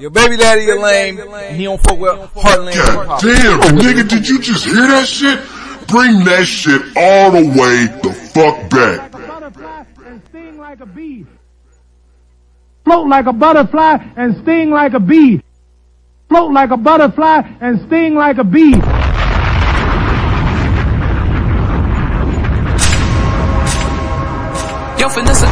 Your baby daddy a lame, and he don't fuck with Heartland hip God hop. damn, nigga, did you just hear that shit? Bring that shit all the way the fuck back. butterfly and sting like a bee. Float like a butterfly and sting like a bee. Float like a butterfly and sting like a bee. Yo, Vanessa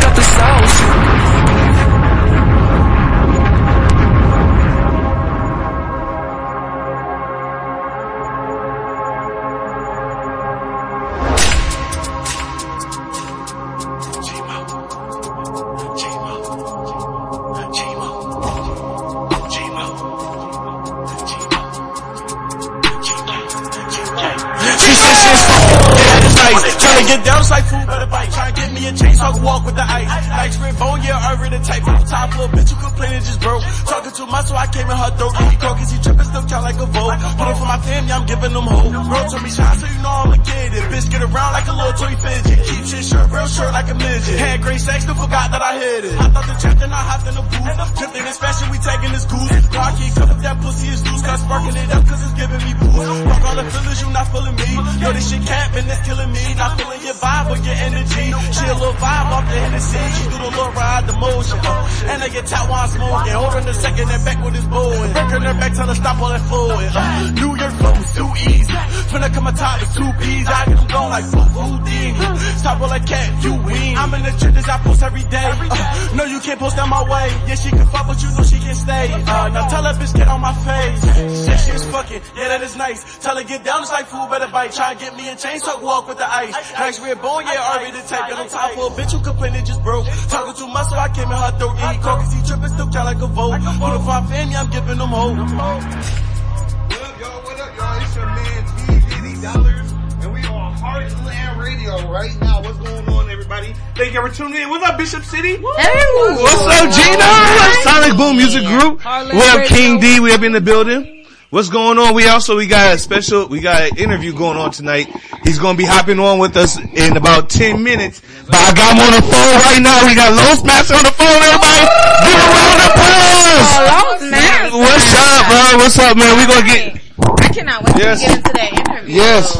she's. Yeah, that is nice. Tell her get down, it's like food, better bite. Try and get me a chainsaw, walk with the ice. Nice red bone, yeah, already the type. Got on top for a bitch who complaining just broke. Talking too much, so I came in her throat. Yeah, he called cause he tripping, still count like a vote. Put up my family, I'm giving them hope. What up, y'all? What up, y'all? It's your man P Dollars, and we on Heartland Radio right now. What's going on, everybody? Thank you for tuning in. What's up, Bishop City? What's up, Gina? Sonic Boom Music Group. What up, King D? We up in the building. What's going on? We also we got a special we got an interview going on tonight. He's gonna be hopping on with us in about ten minutes. But I got him on the phone right now. We got Los Master on the phone. Everybody, give a round of applause. What's up, bro? What's up, man? We gonna get I cannot wait Yes. to get into that interview. yes.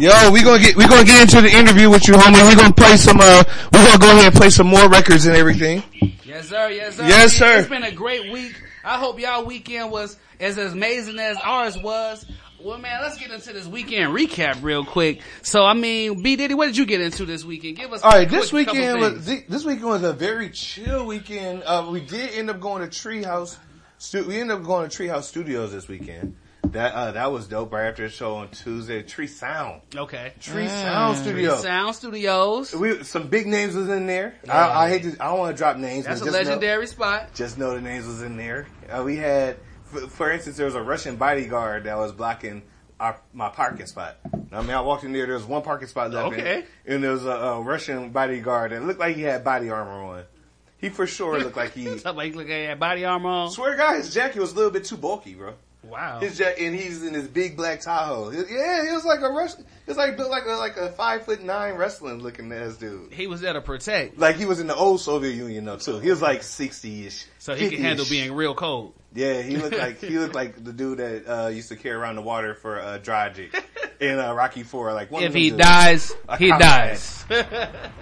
Yo, we gonna get we gonna get into the interview with you, homie. We gonna play some. uh We gonna go ahead and play some more records and everything. Yes, sir. Yes, sir. Yes, sir. It's been a great week. I hope y'all weekend was as amazing as ours was. Well, man, let's get into this weekend recap real quick. So, I mean, B Diddy, what did you get into this weekend? Give us. All right, this quick weekend was this weekend was a very chill weekend. Uh, we did end up going to Treehouse. Stu- we ended up going to Treehouse Studios this weekend. That uh, that was dope. Right after the show on Tuesday, Tree Sound, Okay. Tree Sound Studios. Tree Sound Studios. We I big names was in there. I, I hate to. I don't want to drop names. That's but a just know- legendary spot. just know the names was in there. Uh, we had, for, for instance, there was a Russian bodyguard that was blocking our, my parking spot. I mean, I walked in there. There was one parking spot left, Okay. and, and there was a, a Russian bodyguard that looked like he had body armor on. He for sure looked like he. Somebody like he had body armor on. Swear to God, his jacket was a little bit too bulky, bro. Wow. His jacket, and he's in his big black Tahoe. Yeah, he was like a Russian. It was like built like a like a five foot nine wrestling looking ass dude. He was there to protect, Like he was in the old Soviet Union though too. He was like sixty ish. so he can handle being real cold. Yeah, he looked like he looked like the dude that uh, used to carry around the water for uh, Drago in uh, Rocky Four. Like one If he dudes. dies, he dies.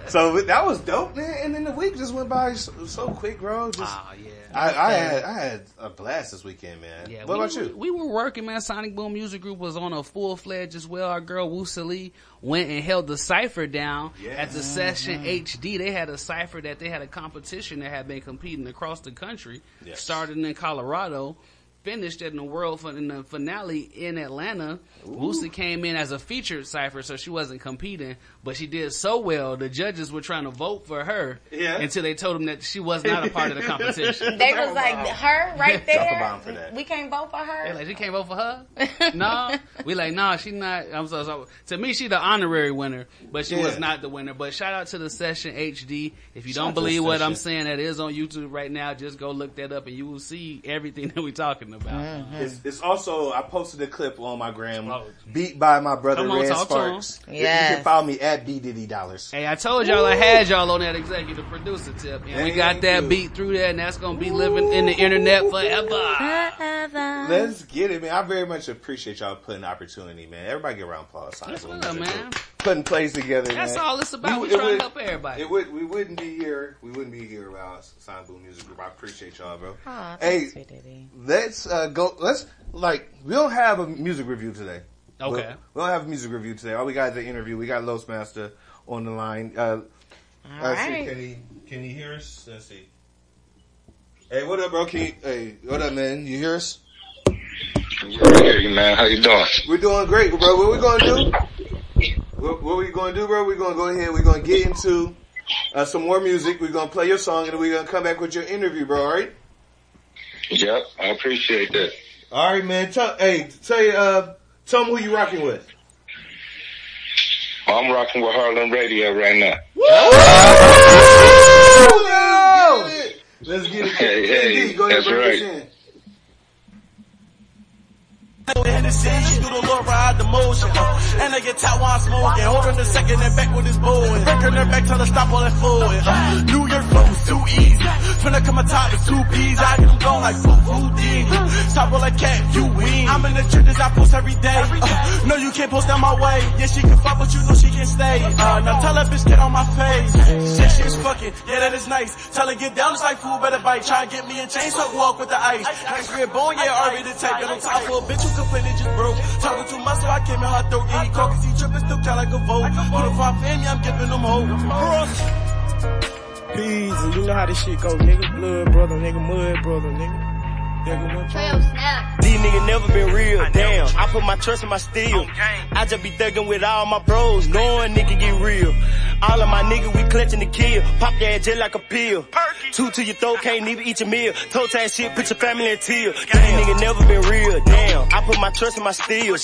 So that was dope, man. And then the week just went by so, so quick, bro. Just Ah, yeah. I, I had I had a blast this weekend, man. Yeah, what we, about you? We were working, man. Sonic Boom Music Group was on a full fledged as well. Our girl Woosa Lee went and held the cipher down at the Session HD. They had a cipher that they had a competition that had been competing across the country, Yes. started in Colorado. Finished in the world fin- in the finale in Atlanta. Woosa came in as a featured cipher, so she wasn't competing, but she did so well. The judges were trying to vote for her Yeah. until they told them that she was not a part of the competition. They was like, her right Drop a there. bomb for that. We can't vote for her. They her. like, she can't vote for her? no. We like, nah, she not, I'm so, so, to me, she the honorary winner, but she was not the winner. But shout out to the Session HD. If you Shout don't believe the what I'm saying, that is on YouTube right now. Just go look that up and you will see everything that we're talking about. Mm-hmm. It's, it's also I posted a clip on my gram, beat by my brother Come on, Red talk. Sparks. You- You can follow me at B Diddy Dollars. Hey, I told y'all I had y'all on that executive producer tip, and we got that you. beat through there, and that's gonna be living in the internet forever. Forever. Let's get it, man. I very much appreciate y'all putting opportunity, man. Everybody get around applause. That's what up, man. Putting plays together, That's man. all it's about. We it trying to help everybody. It would, we wouldn't be here. We wouldn't be here without Sonic Boom Music Group. I appreciate y'all, bro. Aw, hey, thanks, sweet Diddy. Let's uh, go. Let's like we don't have a music review today. Okay. We, we don't have a music review today. All we got is an interview. We got Los Master on the line. Uh, All let's see, can he can he hear us? Let's see. Hey, what up, bro? Can you, hey, what up, man? You hear us? Yeah, I hear you, man. How you doing? We're doing great, bro. What we gonna do? What, what we gonna do, bro? We're gonna go ahead. We're gonna get into uh, some more music. We're gonna play your song, and we're gonna come back with your interview, bro. All right? Yep, I appreciate that. All right, man. Tell, hey, tell you, uh, tell them who you rocking with. I'm rocking with Heartland Radio right now. Let's get it. Hey, hey, KD, go ahead, that's bring right. You do the Lord ride the motion. Uh, and I get while I'm smoking. Hold on a second and back with his bowing. Breaking their back till I stop all that forward. Uh, New York flows too easy. Finna come on top, it's two P's. I get them going like foo foo D. Stop all like cat, you win. I'm in the trenches, I post every day. Uh, no, you can't post down my way. Yeah, she can fuck, but you know she can't stay. Uh, now tell that bitch get on my face. Shit, she's fucking. Yeah, that is nice. Tell her get down, it's like food, better bite. Try and get me a chain, so walk with the ice. Nice red bone, yeah, already the type. Got on top for a bitch who complain it just broke. Talking too much, so I came in her throat. Yeah, he call cause he trippin', still count like a vote. Uniform family, I'm giving them hope. Peas, and you know how this shit go, nigga. Blood brother, nigga, mud brother, nigga. Nigga, what you These niggas never been real, damn. I put my trust in my steel. I just be thugging with all my bros, knowing nigga get real. All of my niggas, we clutching the kill. Pop that just like a pill. Two to your throat, can't even eat your meal. Toe tag shit, put your family in teal. These niggas never been real, damn. I put my trust in my steel.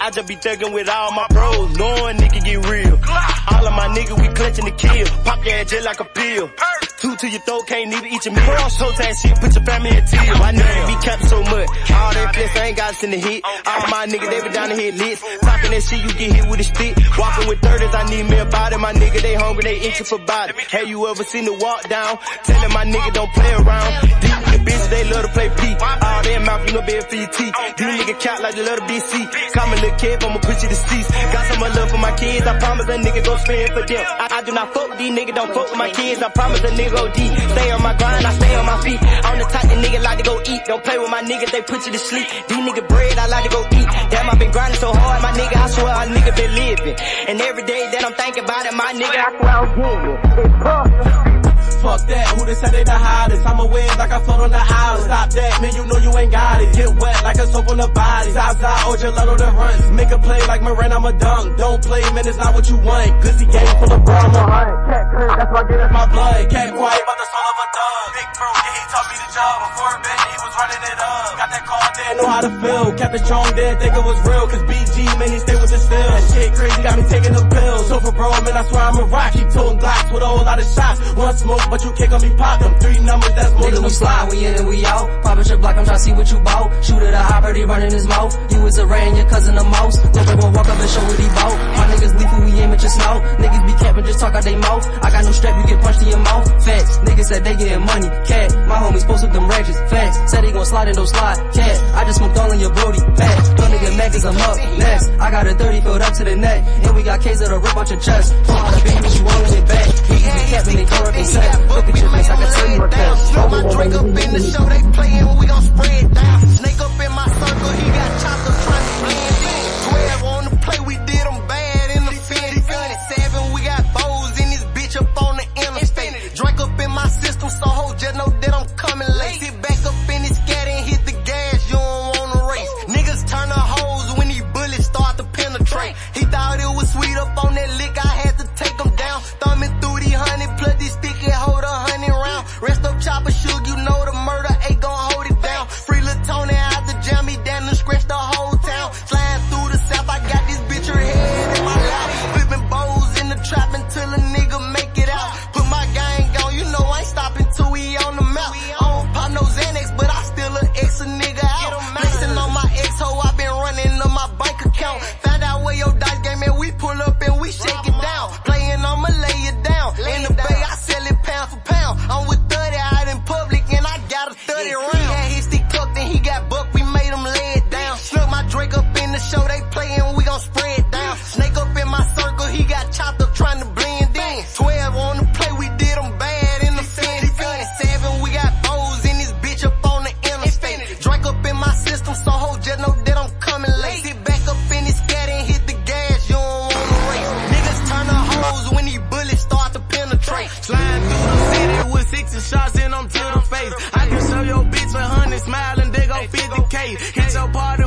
I just be thugging with all my bros, knowing nigga get real. All of my niggas, we clutching the kill. Pop that just like a pill. Two to your throat, can't even eat your meal. Toe tag shit, put your family in teal. My niggas be capping so much. All that flex, I ain't got us in the hit. All my niggas, they be down to hit lit. Talking that shit, you get hit with a stick. Walking with 30s, I need me a body. My nigga, they hungry, they itching for body. Have you ever seen the walk down? Telling my nigga don't play around. These niggas bitches, they love to play P. All their mouth, you know, be FET. These niggas count like they love to BC. Come a little kid, I'ma put you to cease. Got so much love for my kids, I promise a nigga gon' spend for them. I, I do not fuck with these niggas, don't fuck with my kids. I promise a nigga OD. Stay on my grind, I stay on my feet. On the top, the nigga like to go eat. Don't play with my niggas, they put you to sleep. These nigga bread, I like to go eat. Damn, I've been grinding so hard, my nigga, I swear a nigga been living. And every day that I'm thinking about it, my nigga, I swear I'm getting it. Fuck that, who they say they the hottest? I'ma win like I float on the island. Stop that, man, you know you ain't got it. Get wet like a soap on the body. Zaza or oh, gelato that runs. Make a play like Miranda, I'm a dunk. Don't play, man, it's not what you want. Glizzy game full of brown, I'm a hunt. Cat that's why I get in my blood. Cat quiet about the soul of a thug. Big bro, yeah, he taught me the job. Before bed, he was running it up. Got that call there, know how to feel. Captain it strong there, think it was real. Cause BG, man, he stay with the still. That shit crazy, got me taking the pills. So for bro, man, I swear I'm a rock. Keep toting glocks with a whole lot of shots. One smoke, but you can't gonna be pop them. Three numbers, that's more Nigga, than we slide, we in and we out. Pop at your block, I'm tryna see what you bout. Shoot at a hopper, he running his mouth. You was a ray and your cousin a mouse. Nobody gon' walk up and show what he bout. My niggas lethal, we aim at your snout. Niggas be capping, just talk out they mouth. I got no strap, you get punched in your mouth. Facts, niggas said they getting money. Cat, my homies post with them ratchets. Facts, said he gon' slide in don't slide. Cat, I just smoked all in your brody. Facts, don't nigga mad cause I'm up. Next, I got a 30 filled up to the neck. And we got K's that'll rip out your chest. Pull out a baby, you all in your back. Niggas be capping, they cover up set. Look at your face, I can tell you that. Smoke my drink up in the show, they playin', we gon' spray it down. Snake up in my circle, he got choppers trying to blend Rest up K. Hit part party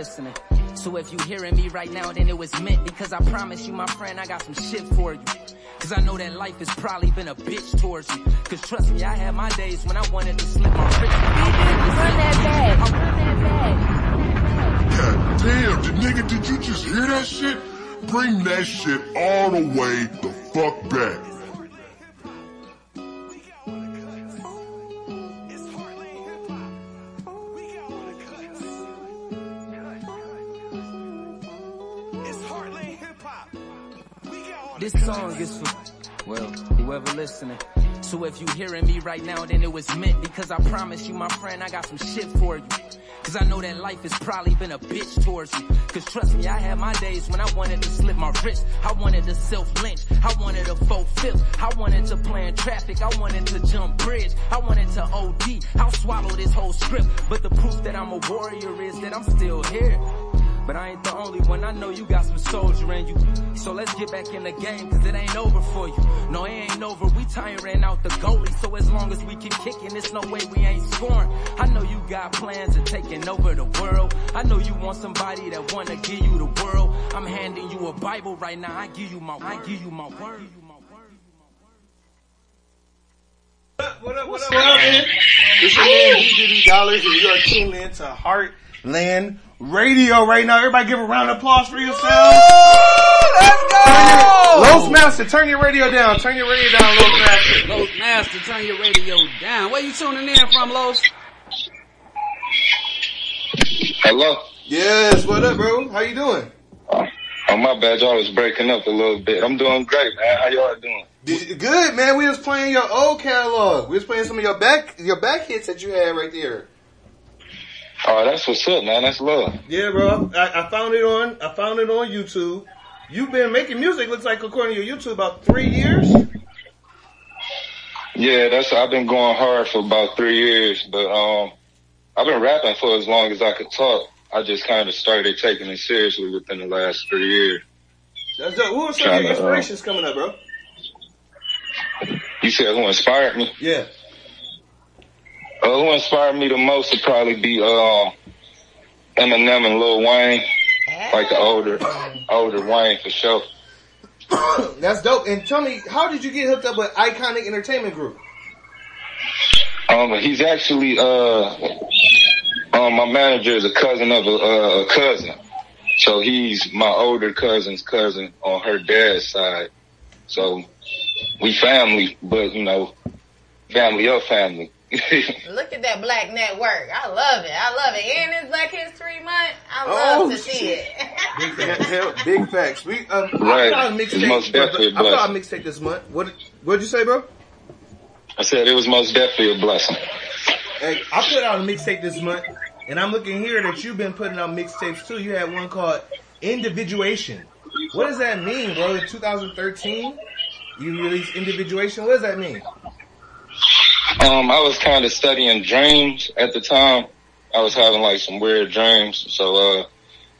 listening. So if you hearing me right now, then it was meant because I promise you, my friend, I got some shit for you. Cause I know that life has probably been a bitch towards you. Cause trust me, I had my days when I wanted to slip my wrist. Run that bag. Run that bag. God damn, the nigga, did you just hear that shit? Bring that shit all the way if you hearing me right now, then it was meant because I promise you, my friend, I got some shit for you. Cause I know that life has probably been a bitch towards you. Cause trust me, I had my days when I wanted to slip my wrist. I wanted to self-lynch. I wanted to four fifth. I wanted to plan traffic. I wanted to jump bridge. I wanted to OD. I'll swallow this whole script. But the proof that I'm a warrior is that I'm still here. But I ain't the only one. I know you got some soldier in you. So let's get back in the game, cause it ain't over for you. No, it ain't over. We tiring out the goalie. So as long as we keep kicking, it's no way we ain't scoring. I know you got plans of taking over the world. I know you want somebody that wanna give you the world. I'm handing you a Bible right now. I give you my, I give you my word. What up, what up, what up, man? It's your man DJD Dollars, and you're tuned in to Heartland Radio right now. Everybody give a round of applause for yourselves. Let's go! Los Master, turn your radio down. Turn your radio down, Los Master. Los Master, turn your radio down. Where you tuning in from, Los? Hello? Yes, what up, bro? How you doing? Oh, my bad. Y'all was breaking up a little bit. I'm doing great, man. How y'all doing? You- good, man. We was playing your old catalog. We was playing some of your back your back hits that you had right there. Oh, that's what's up, man. That's love. Yeah, bro. I, I found it on I found it on YouTube. You've been making music. Looks like according to your YouTube about three years. Yeah, that's, I've been going hard for about three years, but, um, I've been rapping for as long as I could talk. I just kind of started taking it seriously within the last three years. That's dope. Who are some of your uh, inspirations coming up, bro? You said who inspired me? Yeah. Uh, who inspired me the most would probably be, uh, Eminem and Lil Wayne. Like the older, older Wayne for sure. That's dope. And tell me, how did you get hooked up with Iconic Entertainment Group? Um, he's actually, uh, um, my manager is a cousin of a, uh, a cousin. So he's my older cousin's cousin on her dad's side. So we family, but you know, family of family. Look at that Black Network. I love it. I love it. And it's Black History Month. I Oh, love to see it. Big, hell, big facts. We um, Right. I put out a mixtape. most definitely a I put out a mixtape this month. What What'd you say, bro? I said it was most definitely a blessing. Hey, I put out a mixtape this month, and I'm looking here that you've been putting out mixtapes too. You had one called Individuation. What does that mean, bro? In 2013, you released Individuation. What does that mean? Um, I was kind of studying dreams at the time. I was having like some weird dreams. So, uh,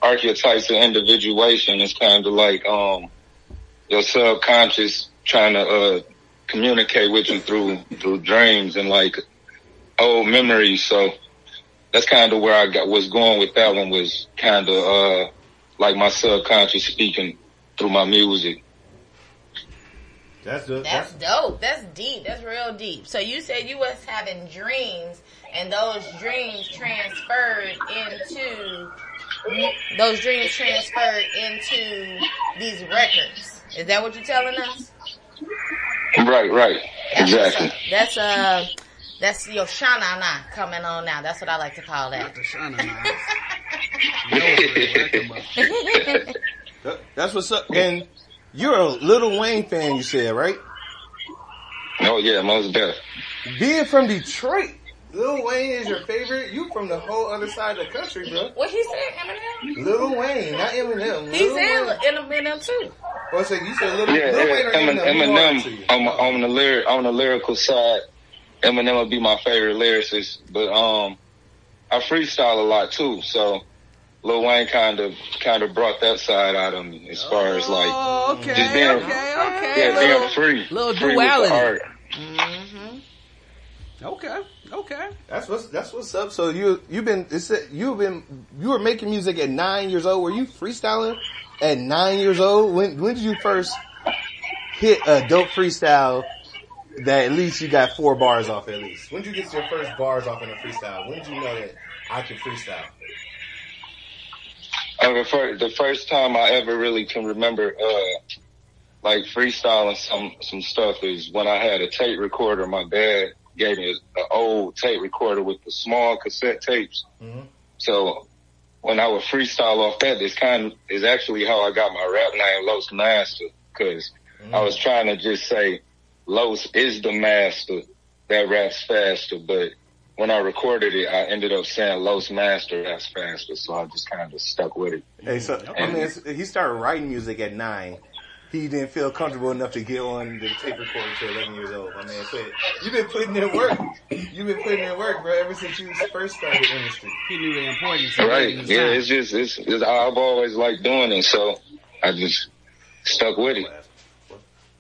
archetypes of individuation is kind of like, um, your subconscious trying to, uh, communicate with you through, through dreams and like old memories. So that's kind of where I got, was going with that one was kind of, uh, like my subconscious speaking through my music. That's the, That's dope. That's deep. That's real deep. So you said you was having dreams, and those dreams transferred into those dreams transferred into these records. Is that what you're telling us? Right, right. Exactly. That's uh, that's your shanana coming on now. That's what I like to call that. That- That's what's up. And you're a Little Wayne fan, you said, right? Oh yeah, most def. Being from Detroit, Lil Wayne is your favorite. You from the whole other side of the country, bro. What he said, Eminem? Lil Wayne, not Eminem. He Lil said Wayne. Eminem too. Well, so you said Lil, Yeah, Lil yeah, Wayne or Emin- Eminem? Who hard to you? Eminem on, on the lyric on the lyrical side, Eminem would be my favorite lyricist. But um, I freestyle a lot too, so Lil Wayne kind of kind of brought that side out of me as far as like Oh, okay, just being okay, okay. yeah little, being free, little free with the duality. art. Mm-hmm. Okay, okay. That's what's that's what's up. So you you've been it's, you've been you were making music at nine years old. Were you freestyling at nine years old? When when did you first hit a dope freestyle that at least you got four bars off at least? When did you get your first bars off in a freestyle? When did you know that I could freestyle? The, first, the first time I ever really can remember, uh, like freestyling some, some stuff is when I had a tape recorder. My dad gave me an old tape recorder with the small cassette tapes. So when I would freestyle off that, it's kind of, is actually how I got my rap name, Los Master, cause I was trying to just say Los is the master that raps faster, but when I recorded it, I ended up saying Los Master raps faster, so I just kind of stuck with it. Hey, so I mean, he started writing music at nine. He didn't feel comfortable enough to get on the tape recorder until 11 years old. My man said, "You've been putting in work. You've been putting in work, bro, ever since you first started in the industry." He knew the importance. Right. Yeah, it's just, it's, it's, I've always liked doing it, so I just stuck with it.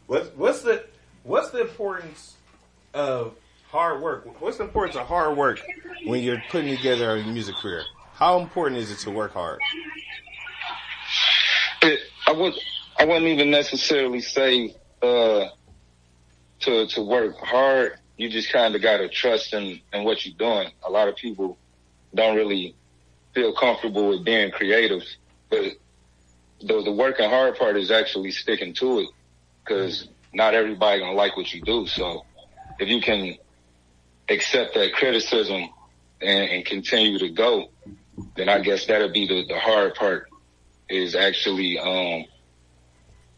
What what's the what's the importance of hard work? What's the importance of hard work when you're putting together a music career? How important is it to work hard? It, I would, I wouldn't even necessarily say, uh, to, to work hard. You just kind of got to trust in, in what you're doing. A lot of people don't really feel comfortable with being creative, but the, the working hard part is actually sticking to it because not everybody gonna like what you do. So if you can accept that criticism and, and continue to go, then I guess that'll be the, the hard part is actually, um,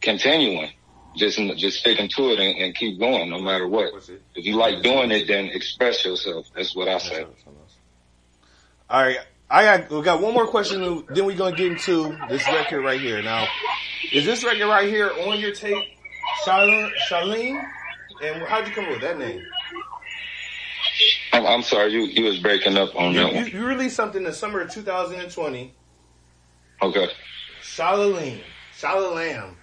continuing. Just, just sticking to it and, and keep going no matter what. If you like doing it, then express yourself. That's what I say. All right, I got we got one more question. Then we're gonna get into this record right here. Now, is this record right here on your tape, Charlene? Charlene? And how'd you come up with that name? I'm, I'm sorry, you, you was breaking up on You, that you, one. you released something in the summer of 2020. Okay. Charlene, Charlene.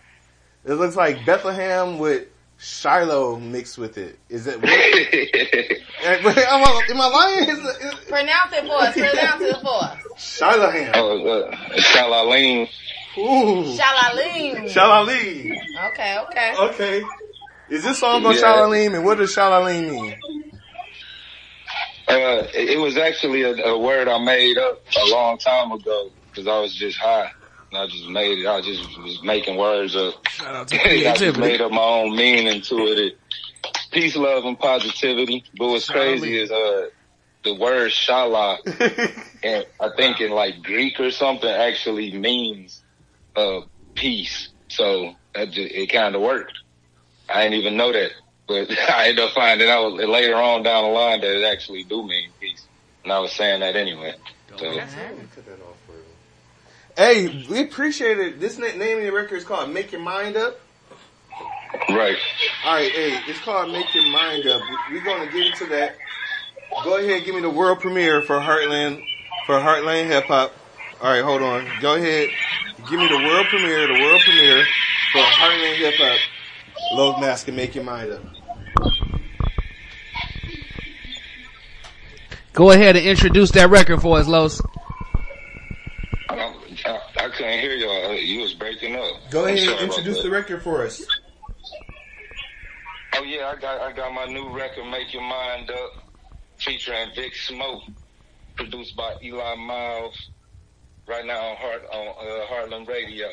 It looks like Bethlehem with Shiloh mixed with it. Is it? am, I, am I lying? Is it, is, Pronounce it for us. Pronounce it for us. Shiloh. Oh, uh, Shalaleen. Ooh. Shalaleen. Shalaleen. Okay, okay. Okay. Is this song on Yeah. Shalaleen and what does Shalaleen mean? Uh, it, was actually a, a word I made up a long time ago because I was just high. And I just made it. I just was making words up. Shout out to I just made up my own meaning to it. it peace, love, and positivity. But what's crazy is uh the word shala, and I think in like Greek or something actually means uh peace. So that just, it kind of worked. I didn't even know that, but I ended up finding out later on down the line that it actually do mean peace, and I was saying that anyway. So. Hey, we appreciate it. This na- name of the record is called "Make Your Mind Up." Right. All right, hey, it's called "Make Your Mind Up." We're gonna get into that. Go ahead, and give me the world premiere for Heartland for Heartland Hip Hop. All right, hold on. Go ahead, give me the world premiere, the world premiere for Heartland Hip Hop. Low Mask and "Make Your Mind Up." Go ahead and introduce that record for us, Los. I, I, I couldn't hear y'all. You was breaking up. Go I'm ahead and introduce the record for us. Oh yeah, I got I got my new record, Make Your Mind Up, featuring Vic Smoke, produced by Eli Miles. Right now on Heart on uh, Heartland Radio.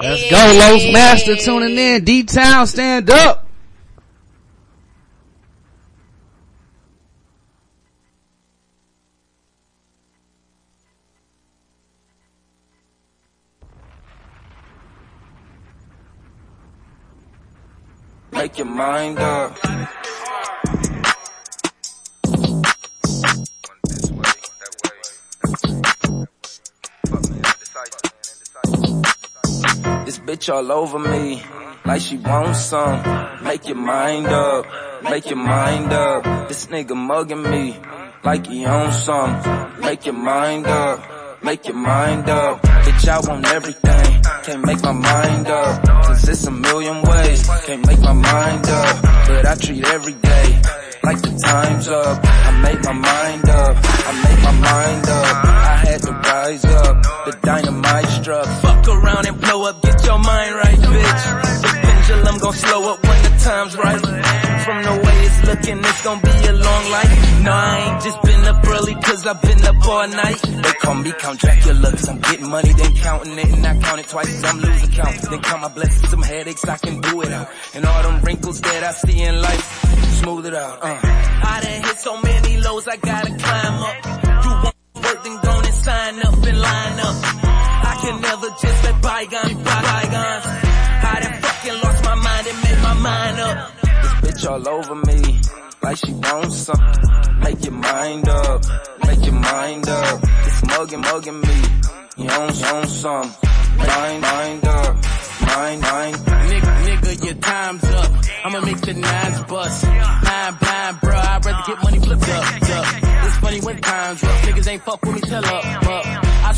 Let's go, Los Master tuning in. D Town, stand up. Make your mind up. This bitch all over me, like she wants some. Make your mind up, make your mind up. This nigga mugging me, like he owns some. Make your mind up, make your mind up. Bitch, I want everything, can't make my mind up. Cause it's a million ways, can't make my mind up. But I treat every day like the time's up. I make my mind up, I make my mind up. I had to rise up, the dynamite struck. Fuck around and blow up, get your mind right, bitch. Pendulum gon' slow up when the time's right. From the way it's looking, it's gon' be a long life. No, I ain't just been up early cause I've been up all night. They call me Count Dracula cause I'm getting money, then counting it and I count it twice I'm losing count. Then count my blessings, some headaches, I can do it out. And all them wrinkles that I see in life, smooth it out. Uh. I done hit so many lows, I gotta climb up. You want work, then go and sign up and line up. I can never just let bygones be bygones. Mind up. This bitch all over me, like she wants some. Make your mind up, make your mind up. This mugging, mugging me, you own, you own some. Mind, mind up, mind, mind. Nigga, nigga, your time's up. I'ma make the nines bust. Blind, blind, bruh. I'd rather get money flipped up. up. It's funny when times rough. Niggas ain't fuck with me, tell up.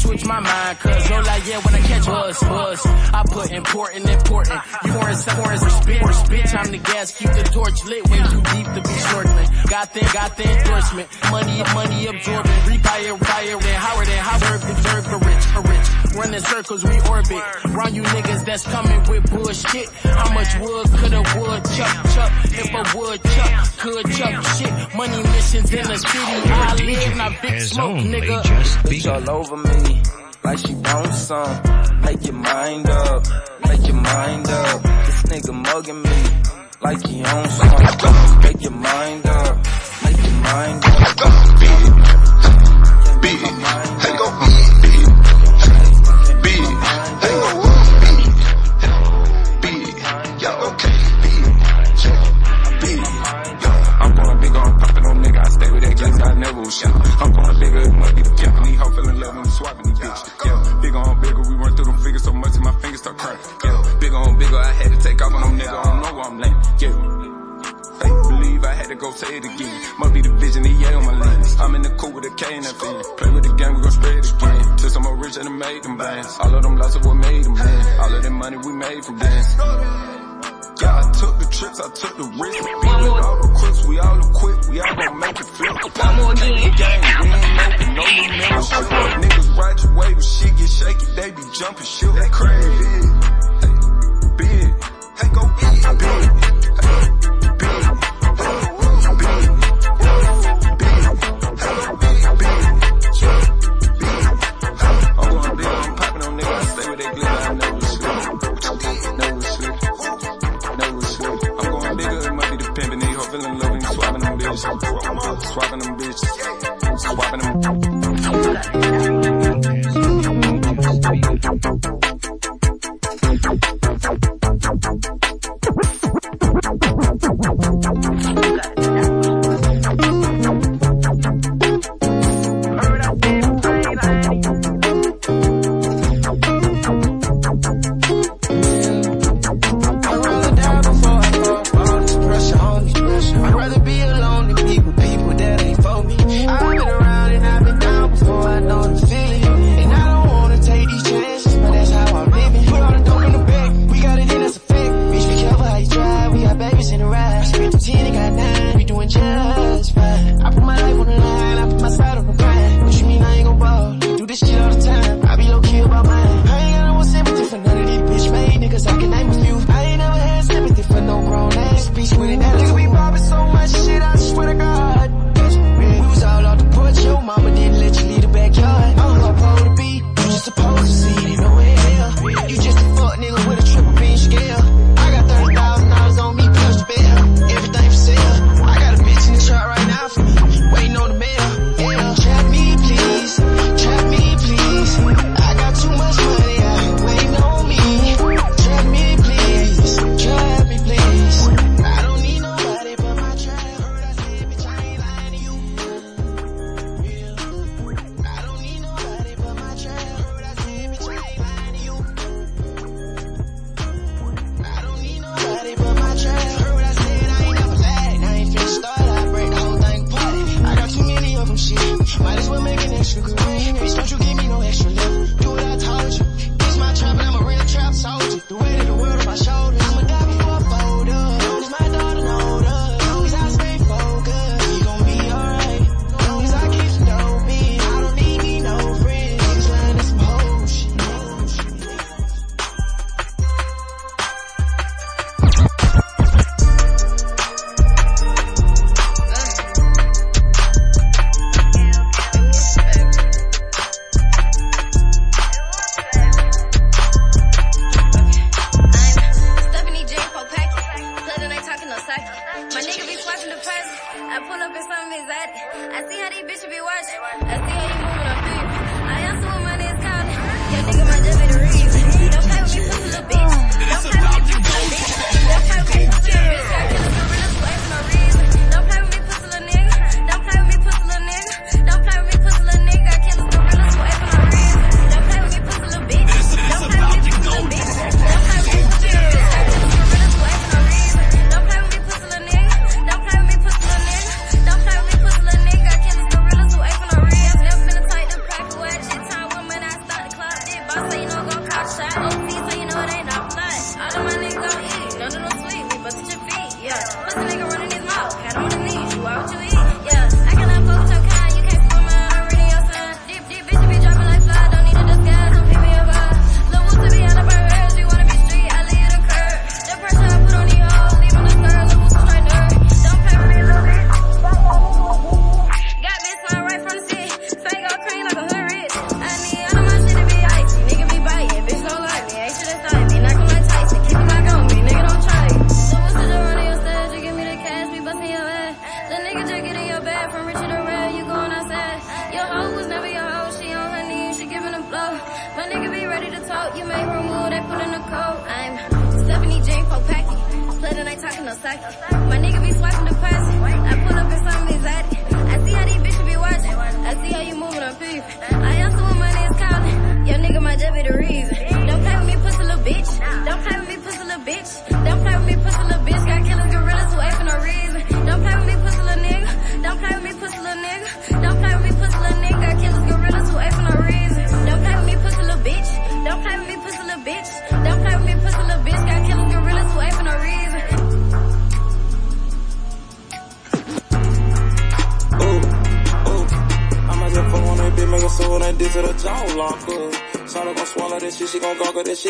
Up. Switch my mind, cause no like yeah when I catch buzz, buzz. I put important, important. You more as more as spit, or spit. Time to gas, keep the torch lit. Way too deep to be snorkeling. Got the, got the endorsement. Money, money absorbing. Repire, fire, and Howard and Howard deserve the rich, a rich. Running circles, we orbit. Round you niggas that's coming with bullshit. How much wood could a wood chuck, chuck? If a wood chuck, could chuck shit. Money missions in the city. I live, not big smoke, nigga. Bitch all over me, like she wants some. Make your mind up, make your mind up. This nigga mugging me, like he owns some. Make your mind up, make your mind up. Big, hey go big, big, shot. I'm going bigger, be the pimp. These hoe feeling love when we swapping these bitch. Yeah, big on bigger, we run through them figures so much that my fingers start crying. Yeah, big on bigger, I had to take off on them nigga. I don't know where I'm landing. Yeah. Fake believe I had to go say it again. Must be the vision, the yeah on my lens. I'm in the cool with a K and that fin. Play with the game, we gon' spread it again. Till some more rich and I made them bands. All of them lost of what made them man. All of that money we made from dance. Yeah, I took the trips, I took the risk. One with all the crooks, we all equipped, we all gon' make it flip. One more game, we ain't open, no new membership. Niggas ride your wave, when shit get shaky, they be jumping shit. They crazy. Hey, big, hey, go big, big. Hey, them bitches.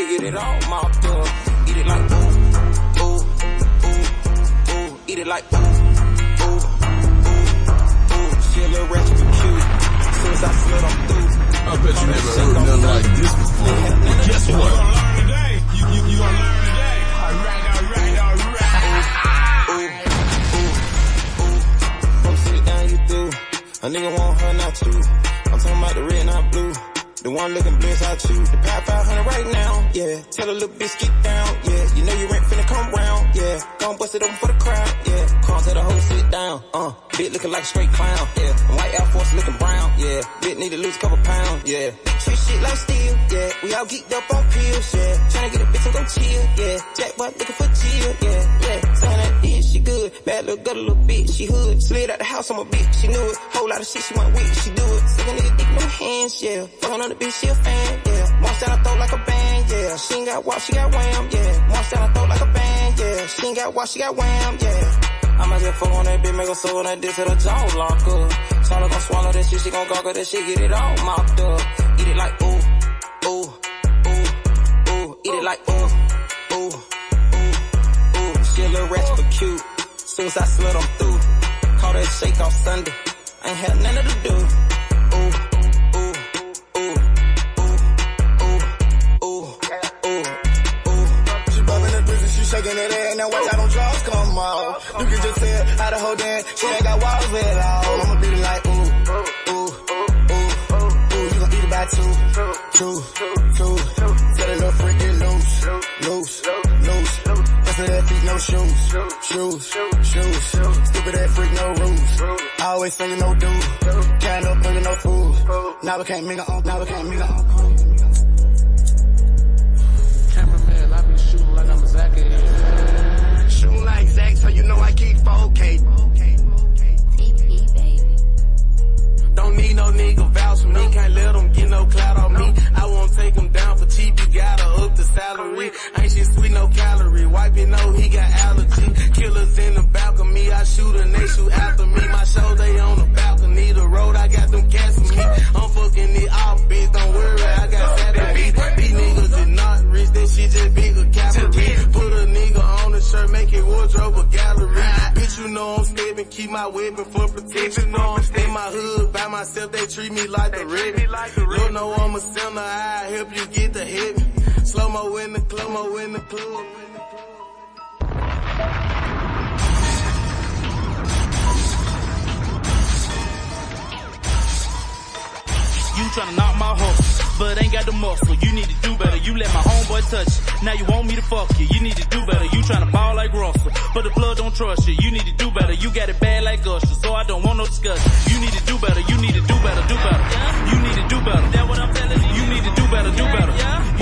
Goggle get it all. Mopped Bitch, she a fan, yeah. March down, I throw like a band, yeah. She ain't got walk, she got wham, yeah. March down, I throw like a band, yeah. She ain't got walk, she got wham, yeah. I'ma just fuck on that bitch, make her on that dick to the jaw lock up. Charlie gon' swallow that shit, she gon' gargle that shit, get it all mopped up. Eat it like ooh, ooh, ooh, ooh. Eat it like ooh, ooh, ooh, ooh. She a little ratchet but cute. Soon as I slut, I'm two, two. Tell that little freak get loose, loose, loose. Bust of that feet, no shoes, shoes, shoes. Stupid that freak, no rules. I Always singing no dude. Can't no bringing no food. Now we can't mingle on, now we can't mingle on. Cameraman, I be shooting like I'm a Zach. Shooting like Zach, so you know I keep 4K. No nigga vouch for me. Can't let them get no clout on me. I won't take them down for cheap. You gotta up the salary. Ain't shit sweet, no calorie. Wipe it, know he got allergy. Killers in the balcony. I shoot and they shoot after me. My show, they on the balcony. The road, I got them cats for me. I'm fucking it off, bitch. Don't worry, I got Saturday. These niggas is not rich. That shit just bigger cavalry. Shirt, make it wardrobe a gallery. Bitch, you know I'm stepping. Keep my weapon for protection. Know I'm in my hood by myself. They treat me like the red. Lord know I'm a sinner. I help you get the heaven. Slow mo in the club, mo in the club. You tryna knock my hustle, but ain't got the muscle. You need to do better. You let my homeboy touch it. Now you want me to fuck you. You need to do better. You tryna ball like Russell, but the blood don't trust you. You need to do better. You got it bad like Usher, so I don't want no discussion. You need to do better. You need to do better. Do better. You need to do better. That what I'm telling you. You need to do better. Do better.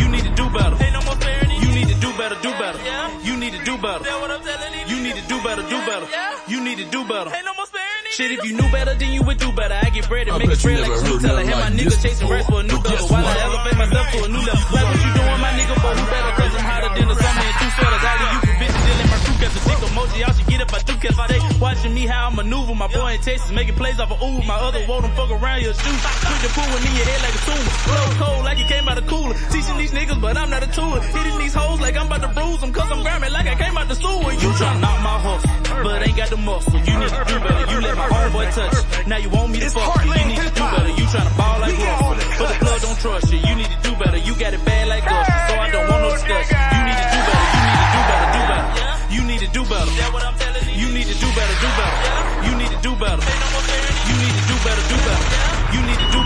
You need to do better. Ain't no more fairness. You need to do better. Do better. You need to do better. That what I'm telling you. You need do better. Do better. You need to do better. Ain't no more Shit, if you knew better, then you would do better. I get bread and I make bet it you spread like never a heard teller. nothing my like niggas chasing rest for a new before. double. While I guess elevate myself to a new level. Like what you doing, my nigga, but who better? Cause I'm hotter than the summer in two sweaters. All of you can bitches deal in my crew cats. A dick emoji, y'all should get up I by two cats. They watching me how I maneuver. My boy in Texas making plays off of Uber. My other woe them fuck around your shoes. Quick to pull in your head like a tumor. Blow cold like it came out of cooler. Teaching these niggas, but I'm not a tool. Hitting these hoes like I'm about to bruise them. Cause I'm grabbing like I came out the sewer. You tryna knock my hustle, but ain't got the muscle. You need to do better. You let my homeboy touch. Now you want me to fuck you. You need to do better. You tryna ball like Russell, but the club don't trust you. You need to do better. You got it bad like Usher, so I don't want no discussion. You need to do better. You need to do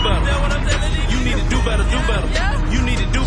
better. You need to do better. Do better. You need to do better.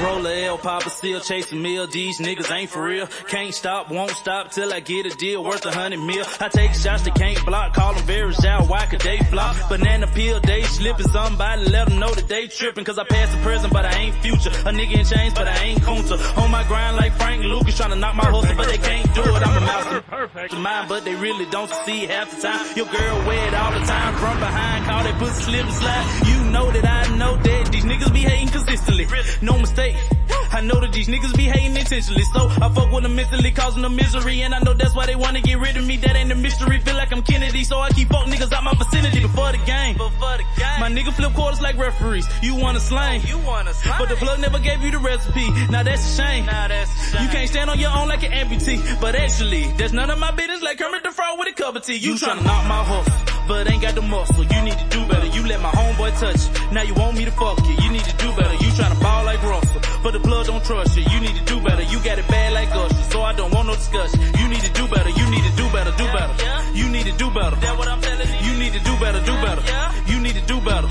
Roller L Papa still chasing meal. These niggas ain't for real. Can't stop, won't stop till I get a deal worth a hundred mil. I take shots that can't block, call them very shallow. Why could they flop? Banana peel, they slipping. Somebody let them know that they tripping. Cause I passed the present, but I ain't future. A nigga in chains, but I ain't Kunta. On my grind like Frank Lucas, trying to knock my hustle, but they can't do it. I'm a mouse to mine, but they really don't see half the time. Your girl wet all the time from behind, call that pussy slip and slide. You know that I know that these niggas be hating consistently. No mistake. Hey. I know that these niggas be hating intentionally, so I fuck with them mentally, causing them misery, and I know that's why they wanna get rid of me. That ain't a mystery. Feel like I'm Kennedy, so I keep fuck niggas out my vicinity before the game. Before the game. My nigga flip quarters like referees. You wanna slang, oh, you wanna slang, but the plug never gave you the recipe. Now that's a shame. Now that's a shame. You can't stand on your own like an amputee, but actually, that's none of my business. Like Kermit the Frog with a cup of tea. You, tryna knock my hustle, but ain't got the muscle. You need to do better. You let my homeboy touch it. Now you want me to fuck you. You need to do better. You tryna ball like Russell, but the blood don't trust you. You need to do better. You got it bad like us, so I don't want no discussion. You need to do better. You need to do better. Do better. You need to do better. That what I'm telling you. You need to do better. Do better. You need to do better.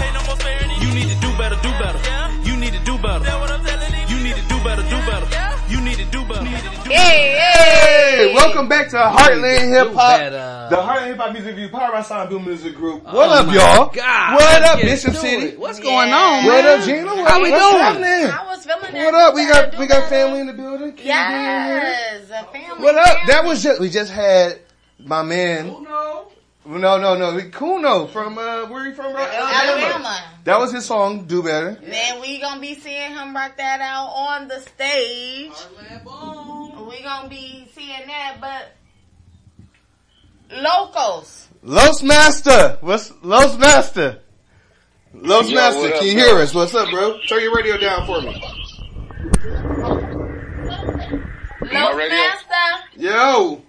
You need to do better. Do better. You need to do better. That what I'm telling you. You need to do better. Do better. Hey, Hey, welcome back to Heartland Hip Hop, the Heartland Hip Hop Music Review, powered by Sonic Boom Music Group. Oh What up, y'all? God, what let's up, Bishop City? it. What's going on, What up, Gina? What, How we what's doing? happening? I was feeling that. What up? We got we got family in the building. King Yes, a family. What up? family. That was just we just had my man. No, no, no. We Kuno from uh, where you from, bro? Alabama. That was his song, "Do Better." Then we gonna be seeing him rock that out on the stage. We gonna be seeing that, but locals. Los Master, what's Los Master? Los Yo, Master, up, can you bro? hear us? What's up, bro? Turn your radio down for me. Los radio? Master. Yo,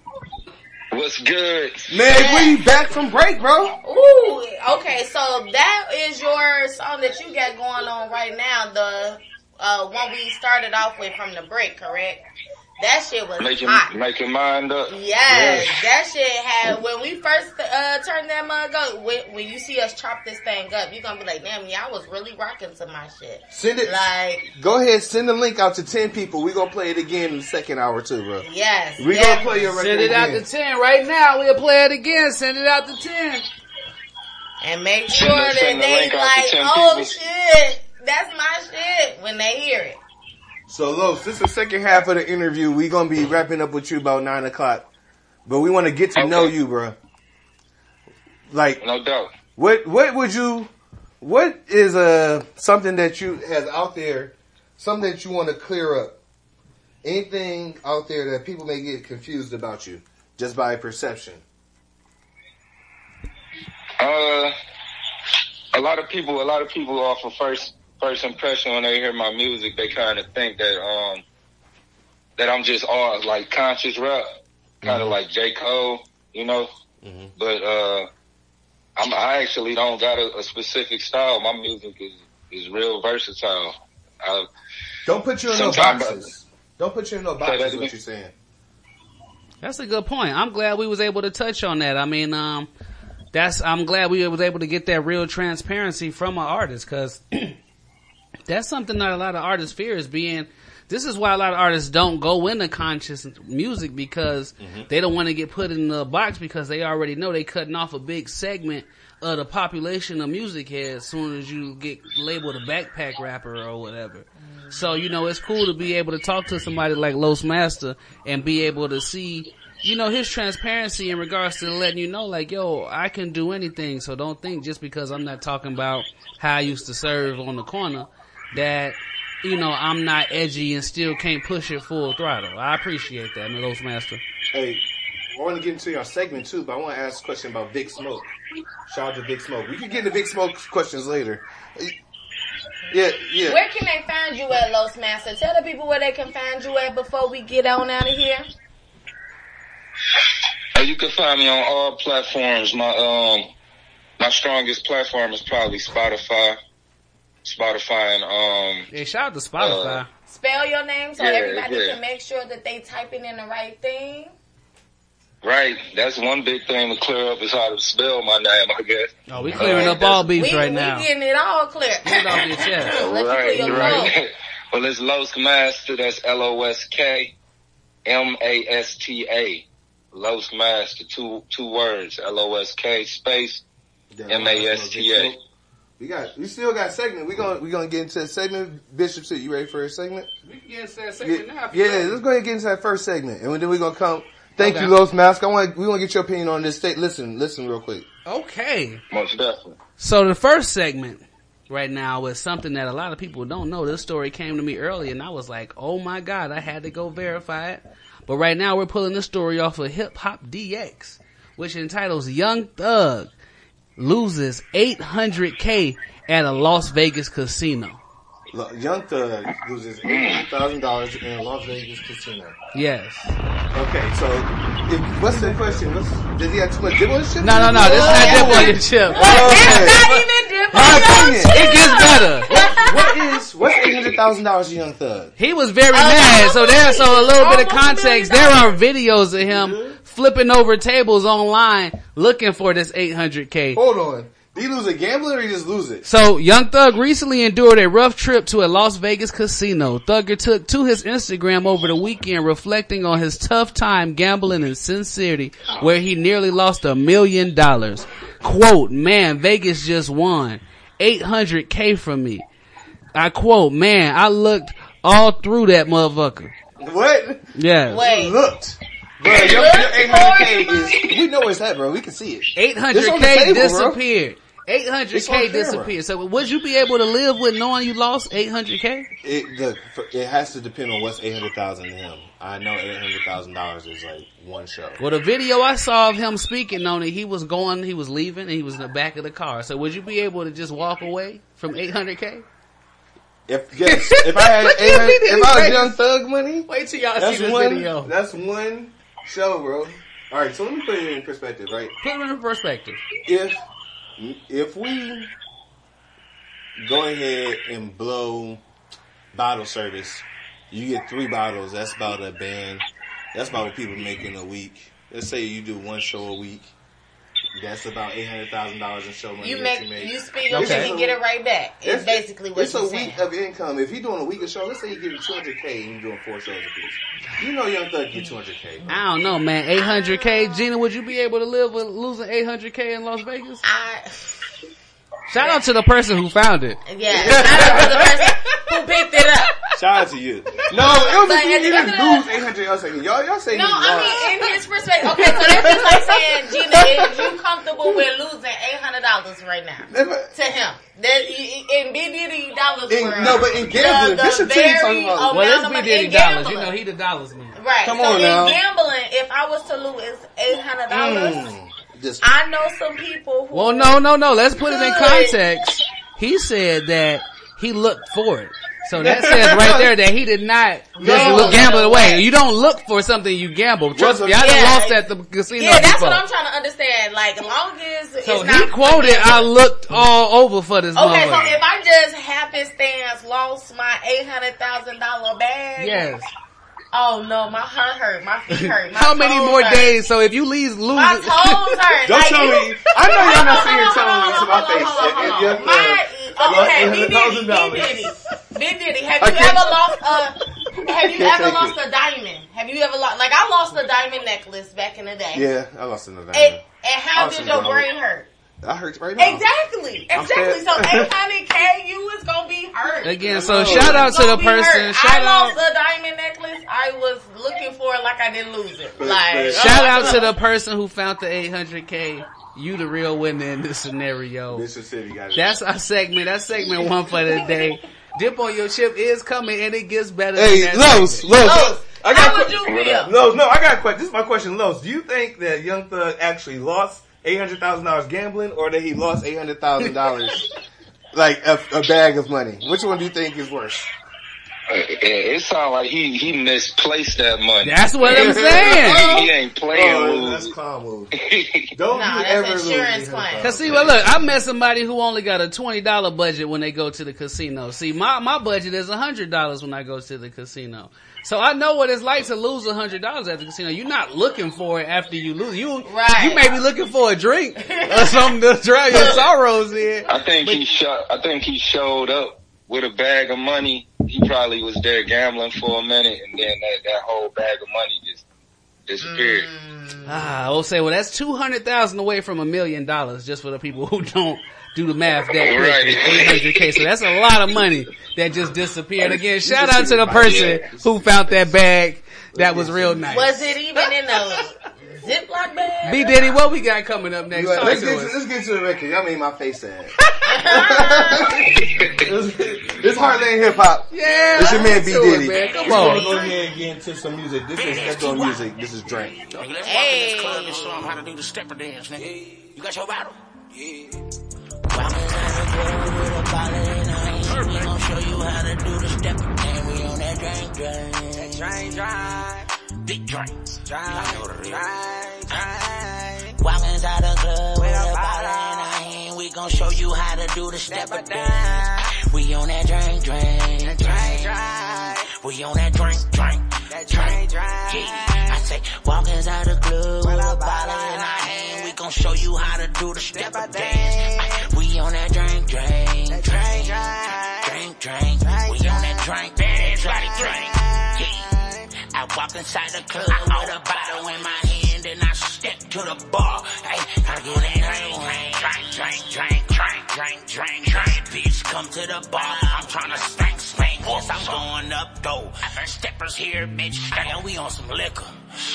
What's good? man, we back from break, bro. Ooh, okay, so that is your song that you got going on right now. The uh, one we started off with from the break, correct? That shit was Make your, hot. make your mind up. Yes, that shit had when we first uh, turned that mug up. When, when you see us chop this thing up, you gonna be like, "Damn, y'all was really rocking to my shit." Send it. Like, Go ahead, send the link out to ten people. We gonna play it again in the second hour too, bro. yes, We yes. gonna play your record Send it out to 10 right now. We'll play it again. Send it out to 10. and make sure the- that the they link out to like, "Oh people." shit, that's my shit" when they hear it. So, Los, this is the second half of the interview. We're gonna be wrapping up with you about nine o'clock, but we want to get to know you, bro. Like, No doubt. what what would you? What is uh something that you has out there? Something that you want to clear up? Anything out there that people may get confused about you just by perception? Uh, a lot of people, a lot of people off of first first impression when they hear my music, they kind of think that um that I'm just all like conscious rap, kind of like J Cole, you know. But uh, I'm I actually don't got a, a specific style. My music is is real versatile. I, Don't put you in no Sometime- boxes. Don't put you in no boxes. What you're saying? That's a good point. I'm glad we was able to touch on that. I mean, um, that's I'm glad we was able to get that real transparency from our artists because that's something that a lot of artists fear is being. This is why a lot of artists don't go into conscious music because mm-hmm. they don't want to get put in the box because they already know they cutting off a big segment of the population of music heads as soon as you get labeled a backpack rapper or whatever. So, you know, it's cool to be able to talk to somebody like Los Master and be able to see, you know, his transparency in regards to letting you know, like, yo, I can do anything. So don't think just because I'm not talking about how I used to serve on the corner that, you know, I'm not edgy and still can't push it full throttle. I appreciate that, man, Master. Hey, I want to get into your segment too, but I want to ask a question about Vic Smoke. Shout out to Vic Smoke. We can get into Vic Smoke questions later. Yeah, yeah. Where can they find you at, Los Master? Tell the people where they can find you at before we get on out of here. You can find me on all platforms. My um my strongest platform is probably Spotify. Spotify and um Yeah, shout out to Spotify. Spell your name so Yeah, everybody yeah. can make sure that they typing in the right thing. right. That's one big thing to clear up is how to spell my name, I guess. Oh, we clearing up all beefs we, right we now. We getting it all clear. Get off your chest. Let you right, right. well, it's Los Master. That's L O S K M A S T A. Los Master. Two two words. L O S K space M A S T A. We got, we still got segment. We gonna, we gonna get into the segment. Bishop, so you ready for a segment? We can get into that Yeah, segment now. if yeah, ready. let's go ahead and get into that first segment, and then we're gonna come. Thank Okay. you, Los Mask. I want, we want to get your opinion on this state. Listen, listen, real quick. Okay. Most definitely. So the first segment right now is something that a lot of people don't know. This story came to me early and I was like, oh my God, I had to go verify it. But right now we're pulling this story off of Hip Hop DX, which entitles Young Thug loses 800k at a Las Vegas casino. Look, Young Thug loses eight thousand dollars in a Las Vegas casino. Yes. Okay, so if, what's the question? What's, does he have too much dip on his chip? No, no, no, this is not dip on your chip. Okay. My opinion. It gets better. What is what's eight hundred thousand dollars to Young Thug? He was very mad. So there's so a little bit of context. There are videos of him mm-hmm. flipping over tables online looking for this 800k. Hold on. Did he lose a gambling or he just lose it? So, Young Thug recently endured a rough trip to a Las Vegas casino. Thugger took to his Instagram over the weekend reflecting on his tough time gambling in Sin City where he nearly lost a million dollars. Quote, man, Vegas just won 800k from me. I quote, man, I looked all through that motherfucker. What? Yeah. Wait. Looked. Bro, Looked your, your 800k is, we know it's that, bro. We can see it. It's on the 800k table, disappeared. It's on 800k disappeared. So would you be able to live with knowing you lost 800k? It the it has to depend on what's eight hundred thousand to him. I know eight hundred thousand dollars is like one show. Well, the video I saw of him speaking on it, he was going, he was leaving, and he was in the back of the car. So would you be able to just walk away from 800k? If yes, if I had eight hundred, if I was Young Thug money, wait till y'all see this one, video. That's one show, bro. All right, so let me put it in perspective, right? Put it in perspective. If if we go ahead and blow bottle service, you get three bottles. That's about a band. That's about what people make in a week. Let's say you do one show a week. That's about eight hundred thousand dollars in show money. You that make, you make. you speak up and you get it right back. It's basically what it's you're a saying. week of income. If you're doing a week of show, let's say you get two hundred k and you're doing four shows a piece. You know, Young Thug get two hundred k. I don't know, man. 800k, Gina, would you be able to live with losing 800k in Las Vegas? I, Shout out to the person who found it. yeah, shout out to the person who picked it up. Shout out to you. No, it was But you at didn't lose eight hundred. I was saying, y'all, y'all say No. I mean in his perspective. Okay, so that's just like saying, Gina, is you comfortable with losing eight hundred dollars right now to him? That in Big Diddy dollars. In- world, no, but in gambling, the, this is what very talking about. Well, amount it's of B money Diddy in dollars. You know, he the dollars man. Right. Come so on in now. gambling, if I was to lose eight hundred dollars, Mm, just I know some people who. Well, no, no, no. Let's put it in context. He said that he looked for it. So that says right there that he did not just No, look, gamble no, away. right. You don't look for something you gamble. Trust me, I done Yeah. lost at the casino Yeah, that's before. what I'm trying to understand. Like, long as so it's he not quoted, "I looked all over for this Okay, so if I just happenstance lost my eight hundred thousand dollar bag, yes. Oh no, my heart hurt, my feet hurt. My How many more hurt. days? So if you lose, lose My toes hurt. Don't like, tell me. I know y'all not seeing here Hold telling on, me to my hold on, face. hold on, hold on. My, okay, lost B Diddy, B Diddy, B Diddy. Have you ever lost a? Have you ever lost it. a diamond? Have you ever lost? Like I lost a diamond necklace back in the day. Yeah, I lost another. And, and how did your brain hurt? I hurt right now. Exactly, I'm exactly. scared. So 800k, you is gonna be hurt. Again, so No. shout out to the person. hurt. Shout I out. lost a diamond necklace. I was looking for it like I didn't lose it. Like oh. Shout out to the person who found the 800k. You the real winner in this scenario. Mississippi got it. That's our segment. That's segment one for the day. Dip on your chip is coming and it gets better. Hey, than that Los. Los. I got how a would que- you feel? Los, no, I got a question. This is my question, Los. Do you think that Young Thug actually lost eight hundred thousand dollars gambling, or that he lost eight hundred thousand dollars, like a, a bag of money? Which one do you think is worse? Uh, it, it sounds like he he misplaced that money. That's what I'm saying. he ain't playing Oh, lose. that's clown move. Don't Nah, you that's ever lose insurance claim. Cause see, well, look, I met somebody who only got a twenty dollar budget when they go to the casino. See, my my budget is a hundred dollars when I go to the casino. So I know what it's like to lose a hundred dollars at the casino. You're not looking for it after you lose. You Right. you may be looking for a drink or something to dry your sorrows in. I think he shot. I think he showed up with a bag of money. He probably was there gambling for a minute, and then that, that whole bag of money just disappeared. Ah, I will say, well, that's two hundred thousand away from a million dollars, just for the people who don't do the math that quick. Right. Eight hundred k, so that's a lot of money that just disappeared. Again, shout out to the person who found that bag. That was real nice. Was it even in a Ziploc bag? B Diddy, what we got coming up next? Let's get, to to, let's get to the record. Y'all made my face sad. this Heartland Hip Hop. Yeah, It's your man B do it, Diddy. man. Come We're gonna on. go ahead and get into some music. This is Echo music. This is Drake. Let's walk in this club and show 'em how to do the stepper dance, nigga. You got your bottle? in her hand. We gon' show you how to do the step and we on that drink drink. That drink drive. Big drinks. Drive, drive, drive. Walk inside the club with a bottle in our hand. We gon' show you how to do the step down. We on that drink drink. That drink drive. We on that drink, drink. Drive. Yeah, I say, walk inside the club with a bottle in our hand. We gon' show you how to do the step of dance. We on that drink, drink, drink, drink, drink. We on that drink, dance, like drink. I walk inside the club with a bottle in my hand and I step to the bar. Hey, gotta get that drink, drink, drink, drink, drink, drink, drink, drink. Bitch, come to the bar. I'm tryna spank. Yes, I'm going up though. Steppers here, bitch. Now we on some liquor.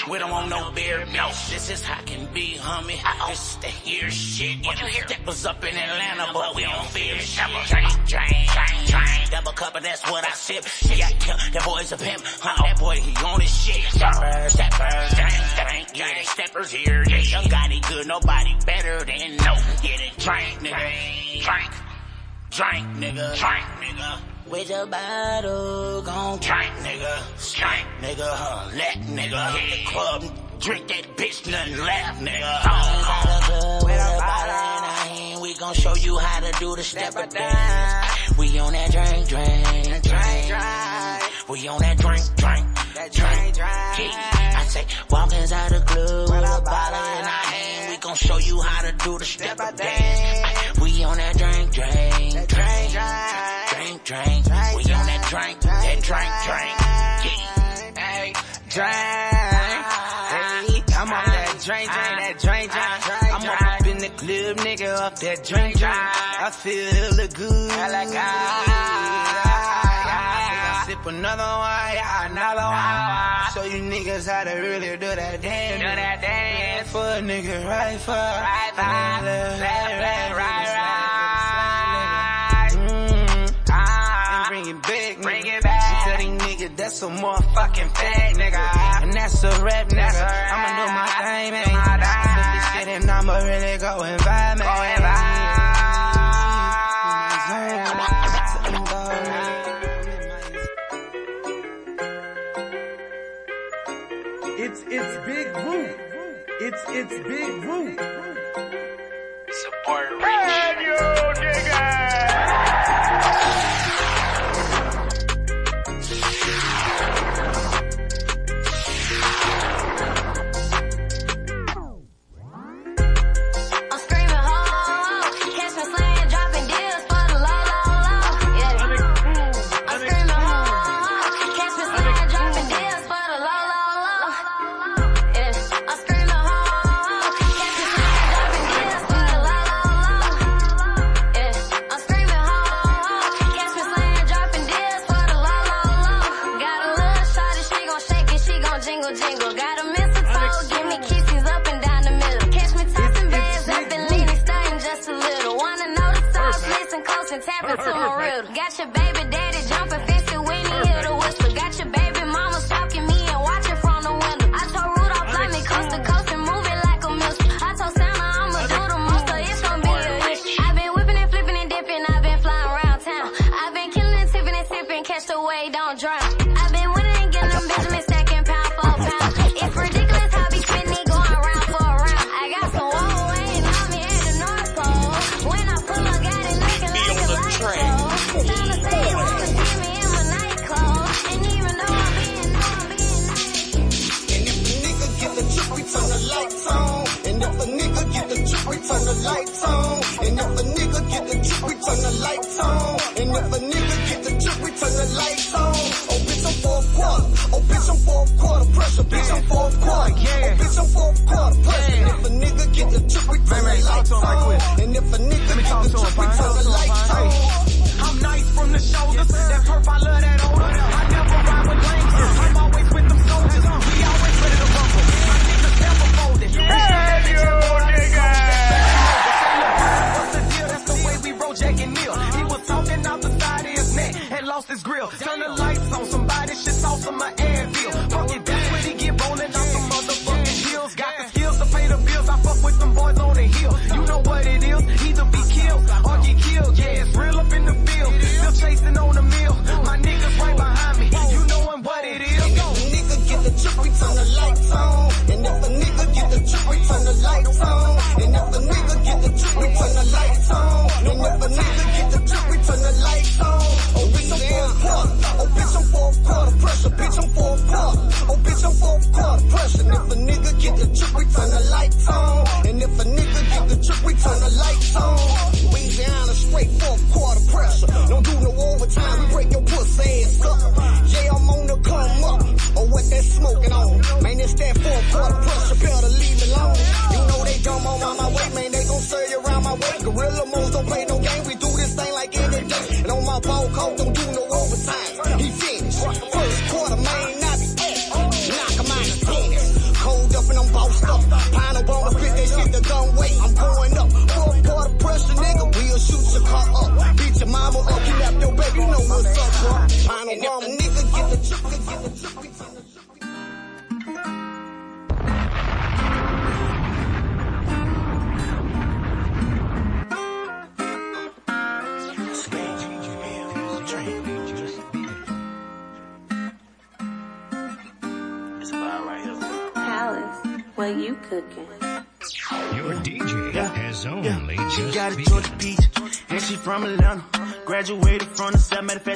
We don't want no beer, bitch. This is how can be, homie. This is the here shit. What you hear? Steppers up in Atlanta, but we don't fear shit. Drink, drink, drink, drink. Double cup, and that's what I sip. Yeah, that boy's a pimp. Huh, that boy, he on his shit. Steppers, steppers, drink, drink. Yeah, steppers here. Yeah, young Gotti good, nobody better than no. Get it, drink, nigga. Drink. Drink, nigga. Drink, nigga. With your bottle, gon' drink, nigga. Drink, nigga. Huh, let nigga hit the club. Drink that bitch, nothing left, nigga. With a bottle in our hand, we gon' show you how to do the step of dance. We on that drink, drink, drink. We on that drink, drink, drink. Yeah, I say, walk inside the club with a bottle in our hand. We gon' show you how to do the step of dance. We on that drink, drink, drink, drink, drink. We on that drink, that drink, drink. Yeah. Hey, drink. Hey, I'm on that drink, drink, that drink, drink. I'm up in the club, nigga, off that drink, drink. I feel hella good. Hella good. Sip another one, yeah, another one. Show you niggas how to really do that dance. Do that dance. For a nigga, right for. Right left, left, right, right. And bring it back, bring it back. She tell these niggas that's some motherfucking fat nigga. And that's a rap nigga. I'ma do my thing, man. Flip this shit and I'ma really go and vibe, man. Go and It's it's Big Woo. It's it's Big Woo. Support I'm into. Got your baby we turn the lights on. And if a nigga get the trick, we turn the lights on. I'm nice from the shoulders. That perp, I love that odor.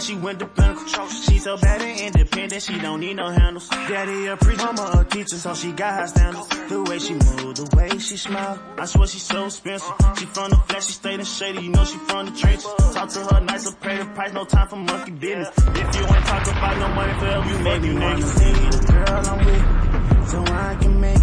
She went to Pinnacle. She so bad and independent, she don't need no handles. Daddy a preacher, mama a teacher, so she got high standards. The way she move, the way she smile, I swear she's so expensive. Uh-huh. She from the flesh, she stayed in shady, you know she from the trenches. Talk to her nice, or pay the price, no time for monkey business. If you ain't talk about no money forever, you make me wanna see the girl I'm with, so I can make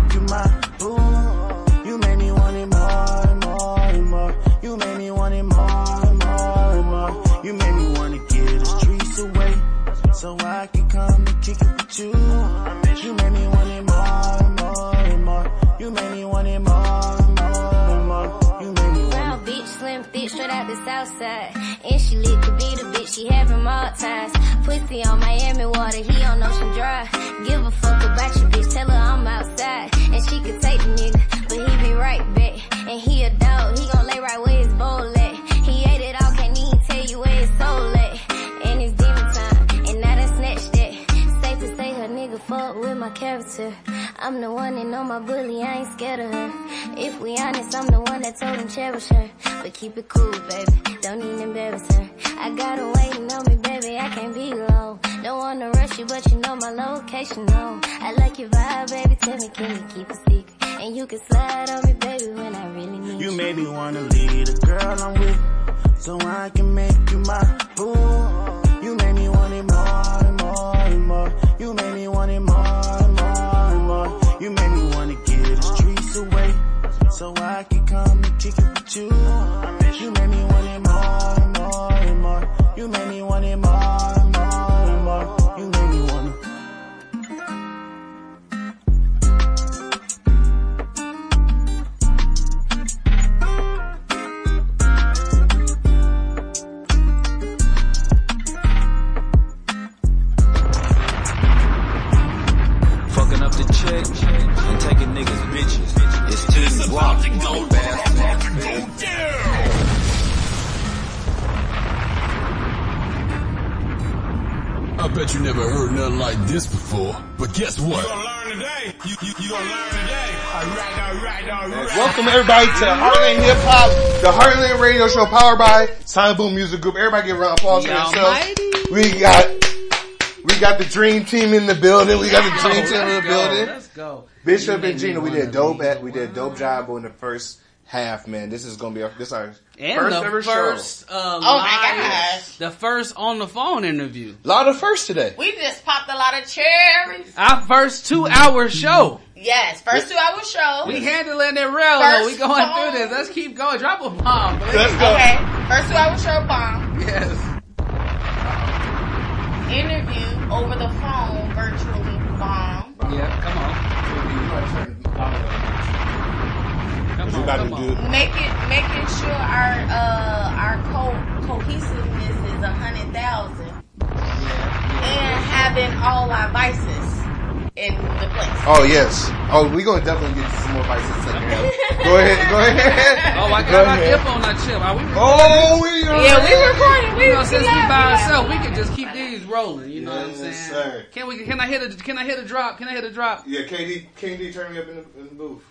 Radio Show powered by Sonic Boom Music Group. Everybody give a round of applause for themselves. We got, we got the dream team in the building. We got the dream team in the go, building. let's go. Bishop and Gina, we did dope at, we did dope job on the first half, man. This is gonna be our, this our And first the ever first, show. uh, Oh my gosh. The first on the phone interview. A lot of first today. We just popped a lot of cherries. Our first two hour show. Yes, first two hour show. We handling it real though. First We going phone. through this. Let's keep going. Drop a bomb. please. Okay, first two hour show bomb. Yes. Interview over the phone, virtually bomb. Yeah, come on. Come We about to do Making making sure our uh our co cohesiveness is a hundred thousand. And having all our vices in the place. Oh yes. Oh, we gonna definitely get some more vices taken care of. Go ahead. Go ahead. Oh, I Go got my ahead. dip on that chip. Are we recording? Oh, we are. Yeah, we recording. We You know, since we live, by we ourselves, we can just keep these rolling. You know what I'm saying? Sir. Can we? Can I hit a? Can I hit a drop? Can I hit a drop? Yeah, KD, KD, turn me up in the, in the booth.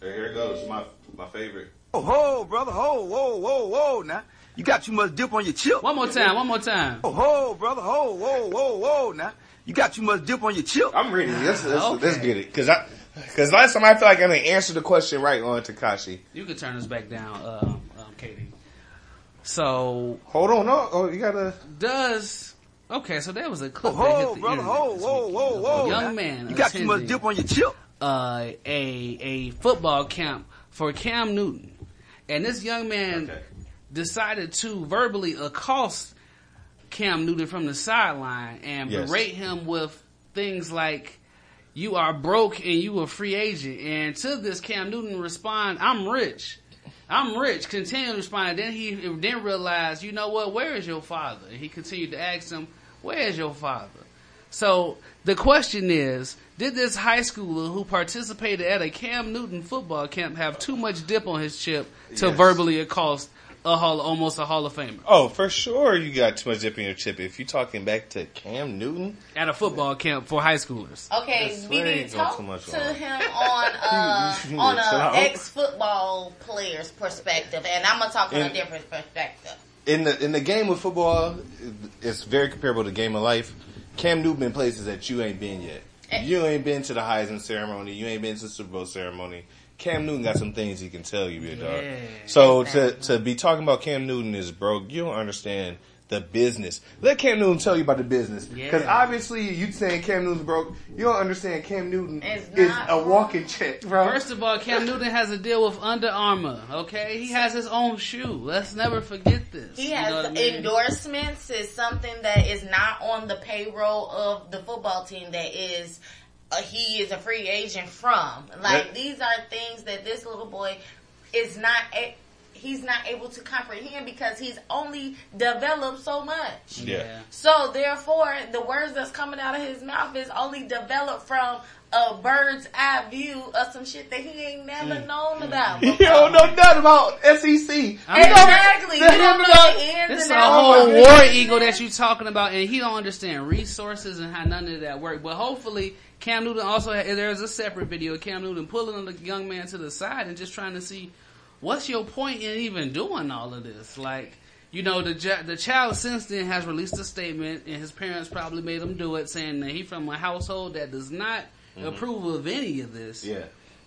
There, here it goes. My my favorite. Oh, ho, brother, ho, whoa, whoa, whoa, now. You got too much dip on your chip. One more time. One more time. Oh, ho, brother, ho, whoa, whoa, whoa, now. You got too much dip on your chip. I'm ready. Let's let's, let's get it. Cause I, cause last time I feel like I didn't answer the question right on Tekashi. You can turn us back down, um, um, KD. So hold on. No, oh, you gotta. Does okay? So there was a clip Oh, that hit the brother, internet ho, this whoa, whoa, whoa, young man. You got too much dip on your chip. Uh, a a football camp for Cam Newton, and this young man decided to verbally accost Cam Newton from the sideline and Yes. berate him with things like you are broke and you a free agent. And to this, Cam Newton respond, "I'm rich." I'm rich. Continued to respond. Then he then realized, you know what? Where is your father? And he continued to ask him, "Where is your father?" So the question is, did this high schooler who participated at a Cam Newton football camp have too much dip on his chip to Yes. verbally accost a hall, almost a Hall of Famer Oh, for sure, you got too much dip in your chip. If you're talking back to Cam Newton, at a football camp for high schoolers. Okay, That's where BD, you go talk too much to on. him on uh, You- you on need to chill a ex football player's perspective, and I'm gonna talk from a different perspective. in the in the game of football, it's very comparable to game of life. Cam Newton been places that you ain't been yet. You ain't been to the Heisman ceremony. You ain't been to the Super Bowl ceremony. Cam Newton got some things he can tell you, big dog. Yeah. So to to be talking about Cam Newton is broke. You don't understand the business. Let Cam Newton tell you about the business. Because Yeah. obviously you saying Cam Newton's broke. You don't understand Cam Newton It's is not a walking check, bro. First of all, Cam Newton has a deal with Under Armour. Okay, he has his own shoe. Let's never forget this. He You has know what I mean? endorsements. Is something that is not on the payroll of the football team. That is, uh, he is a free agent from. Like But- these are things that this little boy is not. A, he's not able to comprehend because he's only developed so much. Yeah. So therefore, the words that's coming out of his mouth is only developed from a bird's eye view of some shit that he ain't never Mm. known about. You don't know nothing about SEC. Exactly. You You don't know the ins It's and a whole war eagle that you talking about, and he don't understand resources and how none of that work. But hopefully, Cam Newton also there's a separate video of Cam Newton pulling the young man to the side and just trying to see what's your point in even doing all of this. Like, you know, the ja- the child since then has released a statement, and his parents probably made him do it, saying that he from a household that does not mm-hmm. approve of any of this. Yeah.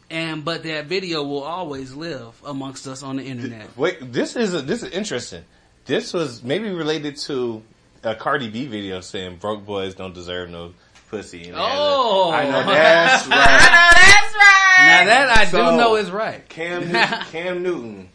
And but that video will always live amongst us on the internet. Wait, this is a, this is interesting. This was maybe related to a Cardi B video saying broke boys don't deserve no pussy. And it has a- Oh. I know that's right. I know that's right. Now that I So, do know is right. Cam Newton, Cam Newton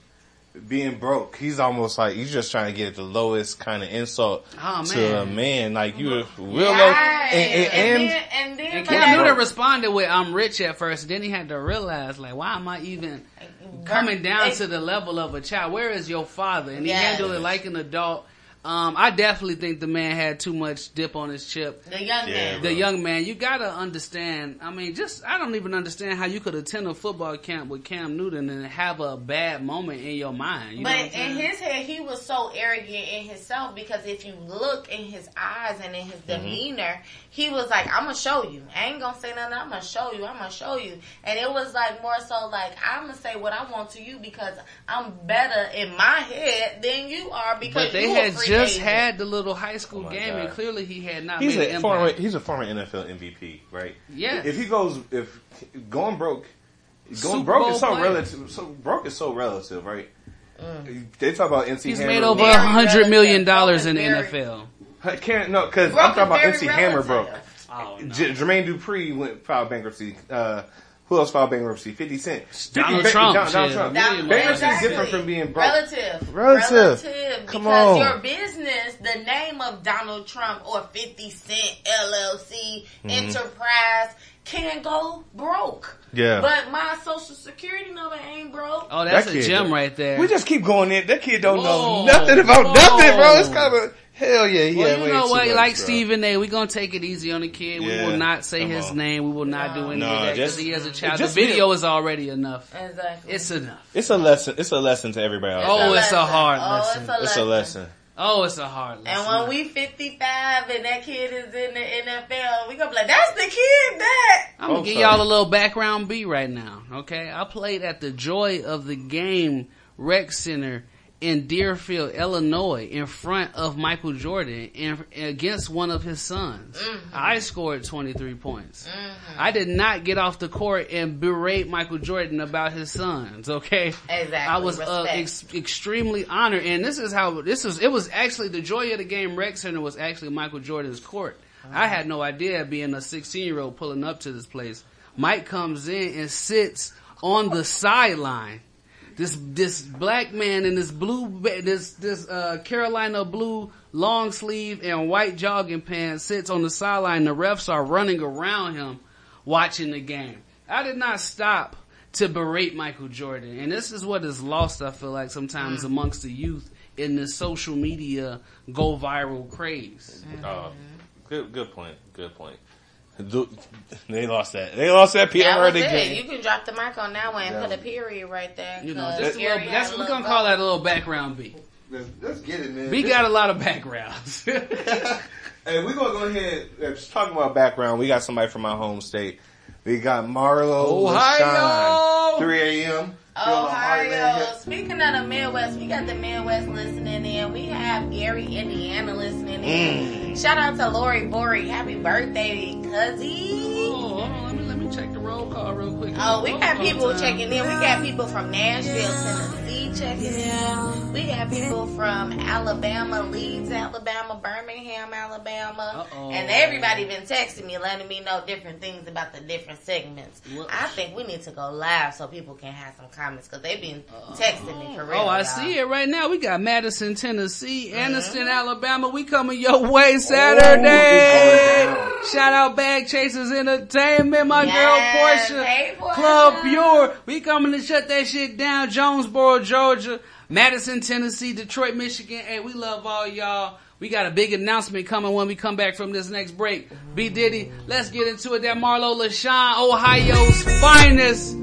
being broke, he's almost like he's just trying to get the lowest kind of insult Oh, to a man. man. Like you, were real low, Right. and, and, and, then, and then And like, Cam Newton responded with "I'm rich" at first. Then he had to realize, like, why am I even coming down to the level of a child? Where is your father? And he Yes. handled it like an adult. Um, I definitely think the man had too much dip on his chip. the young man. The young man, you gotta understand. I mean, just I don't even understand how you could attend a football camp with Cam Newton and have a bad moment in your mind. You But what saying? in his head, he was so arrogant in himself because if you look in his eyes and in his Mm-hmm. demeanor, he was like, "I'm gonna show you. I ain't gonna say nothing. I'm gonna show you. I'm gonna show you." And it was like more so like, "I'm gonna say what I want to you because I'm better in my head than you are because but they you a had free just agent." had the little high school Oh game, God. and clearly he had not he's made a an former impact. he's a former NFL MVP, right? Yes. If he goes, if going broke, going Super broke Bowl is so player. relative. So broke is so relative, right? They talk about MC. He's Hammer. made over a hundred million dollars in the NFL. I can't no because I'm talking about very MC Hammer broke. relative. Oh, J- Jermaine Dupri went filed bankruptcy. Uh, who else filed bankruptcy? Fifty Cent. 50 Donald ba- Trump, Don- Donald. Trump. That- Bankruptcy is different from being broke. Relative. Relative. Relative. Come because on. your business, the name of Donald Trump or 50 Cent LLC Mhm. Enterprise can go broke. Yeah. But my social security number ain't broke. Oh, that's That a gem right there. We just keep going in. That kid don't Whoa. know nothing about Whoa. nothing, bro. It's kind of hell yeah. He well, had you know too what? much, like bro. Stephen A, we gonna take it easy on the kid. We will not say come his on. name. We will not do any No, of that because he is a child. the video be- is already enough. Exactly. It's enough. It's a lesson. It's a lesson to everybody else. oh, it's a hard Oh, lesson. it's a It's a lesson. Oh, it's a hard lesson. And when we 55 and that kid is in the NFL, we gonna be like, that's the kid that. I'm gonna Oh, give sorry. y'all a little background beat right now. Okay, I played at the Joy of the Game Rec Center in Deerfield, Illinois, in front of Michael Jordan in, against one of his sons. Mm-hmm. I scored 23 points. Mm-hmm. I did not get off the court and berate Michael Jordan about his sons. Okay, Exactly. I was uh, ex- extremely honored, and this is how this is. It was actually the Joy of the Game Rec Center was actually Michael Jordan's court. I uh-huh. had no idea being a 16 year old pulling up to this place. Mike comes in and sits on the sideline. This this black man in this blue this this uh, Carolina blue long sleeve and white jogging pants sits on the sideline. The refs are running around him, watching the game. I did not stop to berate Michael Jordan, and this is what is lost. I feel like sometimes amongst the youth in this social media go viral craze. Oh, good, good point. Good point. Do- They lost that. They lost that That PR was again. You can drop the mic on that one and Yeah. put a period right there. You know, 'cause just a little, that's a we're gonna call that a little background beat. Let's, let's get it, man. B This- got a lot of backgrounds. Hey, we're gonna go ahead. uh, Just talking about background. We got somebody from my home state. We got Marlo Ohio! LaShawn, 3 a.m. Ohio. Speaking of the Midwest, we got the Midwest listening in. We have Gary, Indiana listening in. Mm. Shout out to Lori Bori. Happy birthday, cuzzy. Oh. Let me, let me check the roll call real quick. Oh, we got people checking in. We got people from Nashville, Tennessee checking in. We got people from Alabama, Leeds, Alabama, Birmingham, Alabama. Uh-oh. And everybody been texting me, letting me know different things about the different segments. I think we need to go live so people can have some comments because they've been texting me for real. Oh, I y'all. see it right now. We got Madison, Tennessee, mm-hmm. Anniston, Alabama. We coming your way Saturday. Shout out Bag Chasers Entertainment, my Yes. girl Hey, Portia. Portia. Club Pure. We coming to shut that shit down. Jonesboro, Georgia. Madison, Tennessee, Detroit, Michigan. Hey, we love all y'all. We got a big announcement coming when we come back from this next break. B Diddy, let's get into it. That Marlo LaShawn, Ohio's finest.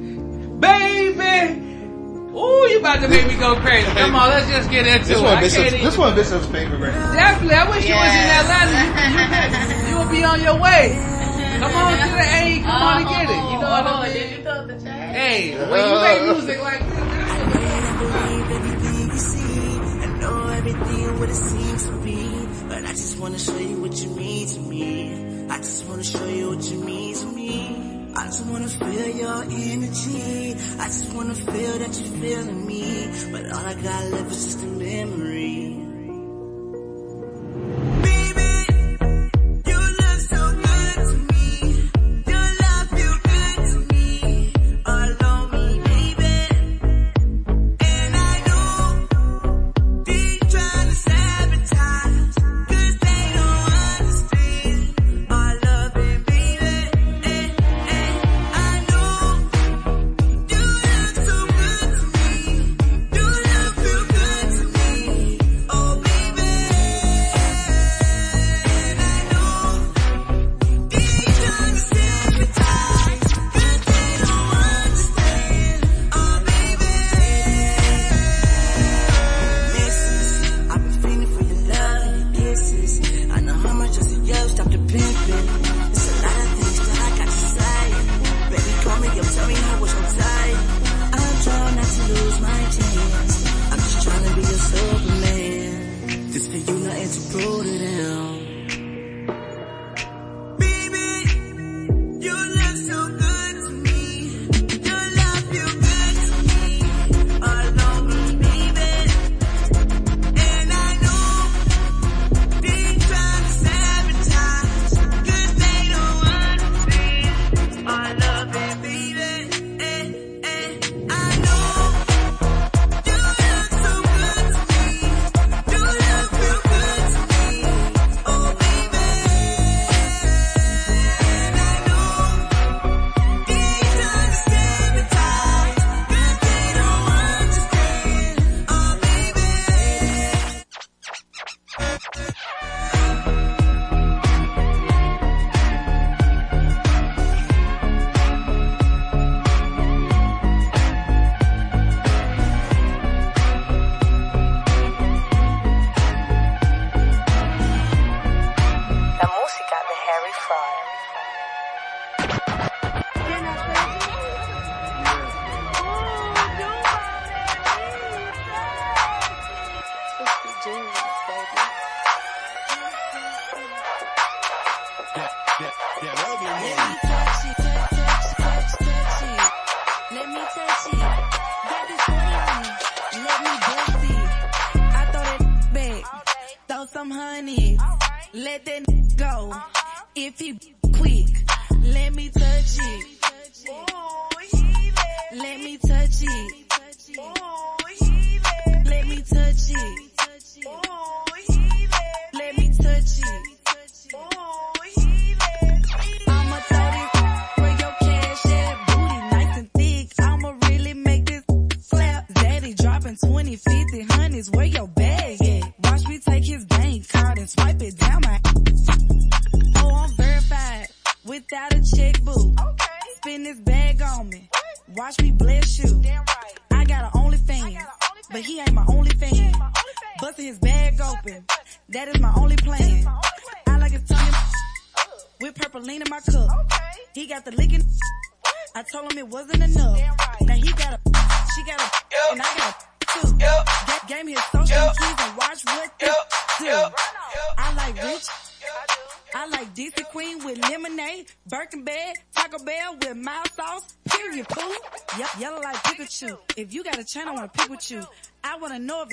Baby! Ooh, you about to make me go crazy. Come on, let's just get into This it. one, I Bishop's, can't this one, Bishop's favorite record. Definitely. I wish you was in Atlanta. You, you, you will be on your way. Come on to the A. Come on and get it. You know what I mean? Did you throw the check? Hey, when you make music like this, what it seems to be. But I just wanna show you what you mean to me. I just wanna show you what you mean to me. I just wanna feel your energy. I just wanna feel that you're feeling me. But all I got left is just a memory. You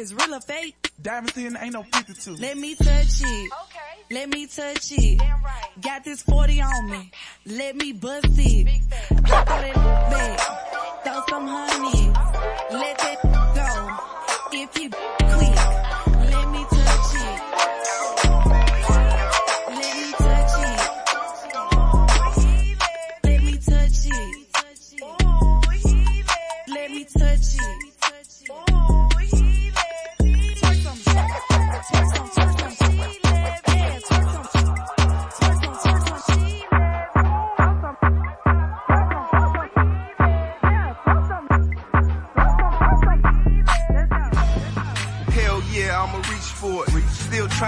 is real or fake. Diamonds in ain't no 52. Let me touch it. Okay. Let me touch it. Damn right. Got this 40 on me. Let me bust it. Throw that back. Throw some honey. Let that go. If you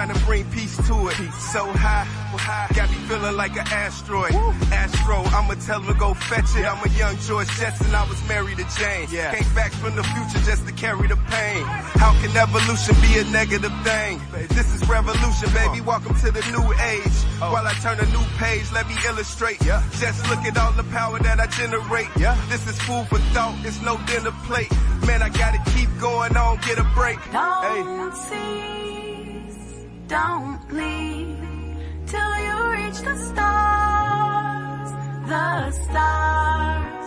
trying to bring peace to it. So high, got me feeling like an asteroid. Astro, I'ma tell him to go fetch it. I'm a young George Jetson, I was married to Jane. Came back from the future just to carry the pain. How can evolution be a negative thing? This is revolution, baby. Welcome to the new age. Oh. While I turn a new page, let me illustrate. Just look at all the power that I generate. This is food for thought, it's no dinner plate. Man, I gotta keep going on, get a break. Don't hey. see don't leave till you reach the stars, the stars.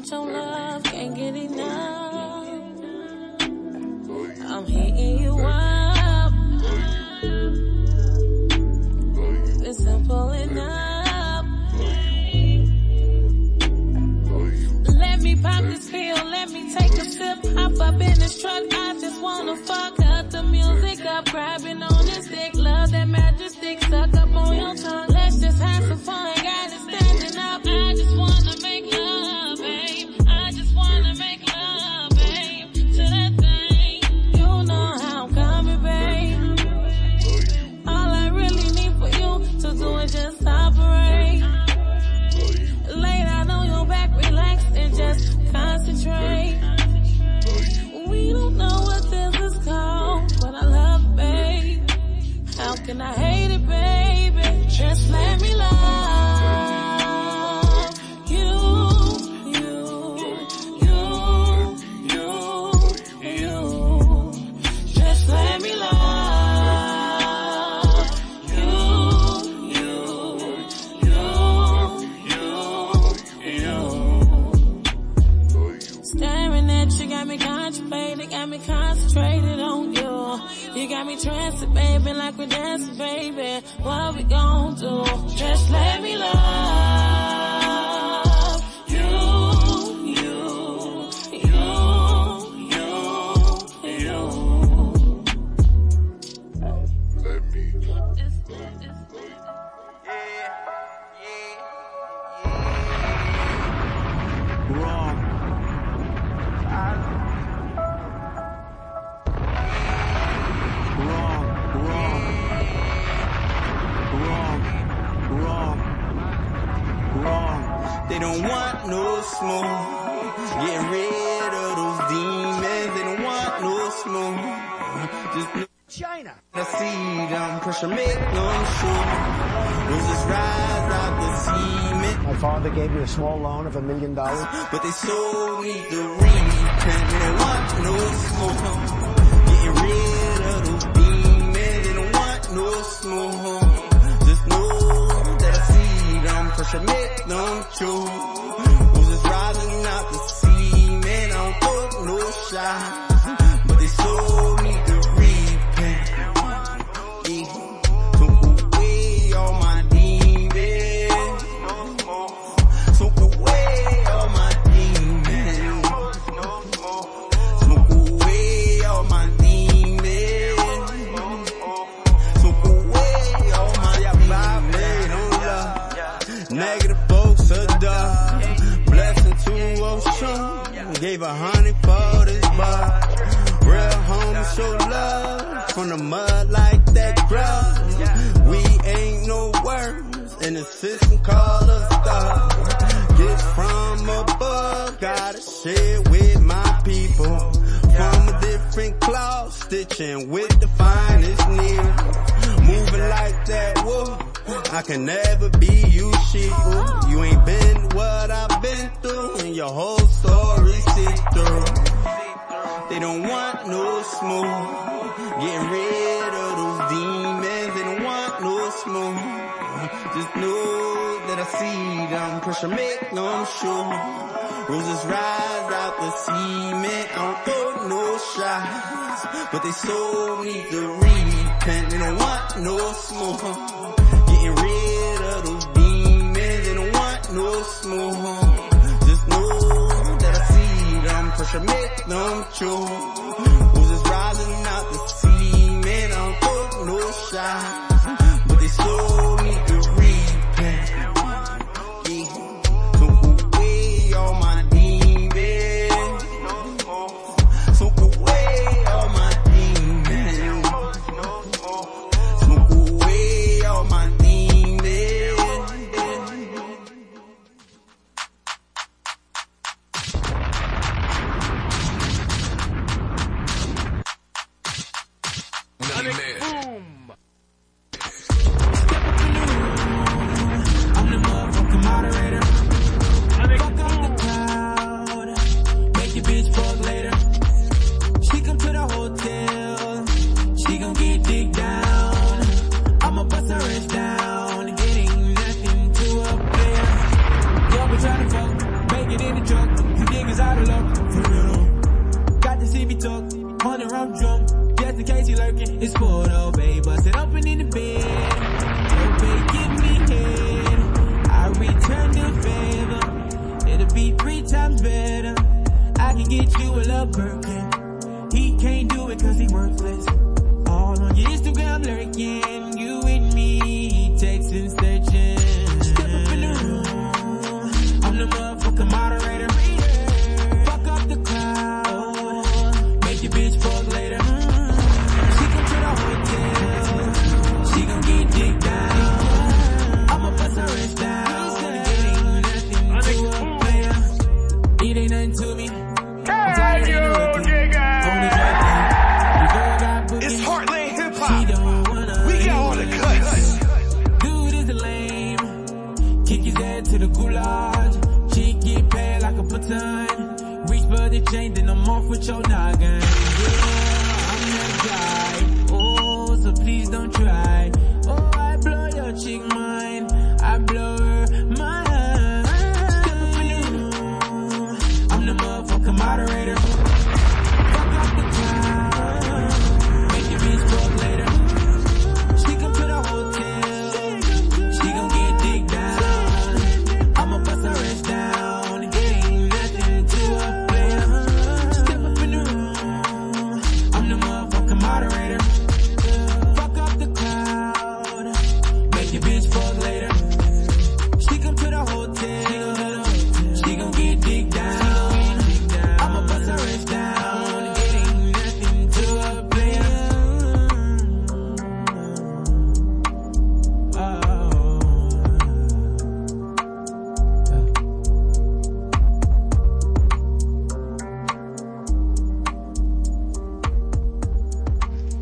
want your love, can't get enough. but they so don't want no smoke. Getting rid of those demons, they don't want no smoke. Just know that I see them pressure, make them sure. Roses rise out the cement, I don't throw no shots. But they so need to repent, they don't want no smoke. Getting rid of those demons, they don't want no smoke. Just know that I see them pressure, make numb true. Was just rising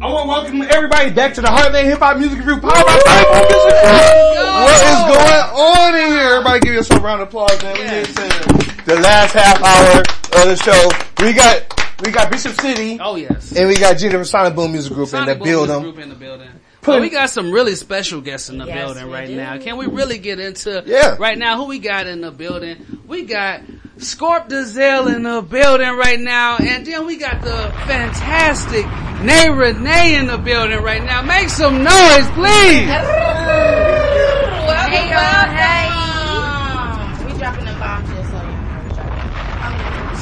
I want to welcome everybody back to the Heartland Hip Hop Music Group Power by Sonic Music Group. What is going on in here? Everybody give yourself a round of applause, man. We here to the last half hour of the show. We got we got Bishop City. Oh yes. And we got Gina from Sonic Boom Music Group Sonic in the Boom Music. Group in the building. Well, oh, we got some really special guests in the Yes, building right do. now. Can we really get into Yeah. right now who we got in the building? We got Scorp Dazelle in the building right now, and then we got the fantastic Nay Renee in the building right now. Make some noise, please. Welcome, welcome. We dropping the bombs just so you know.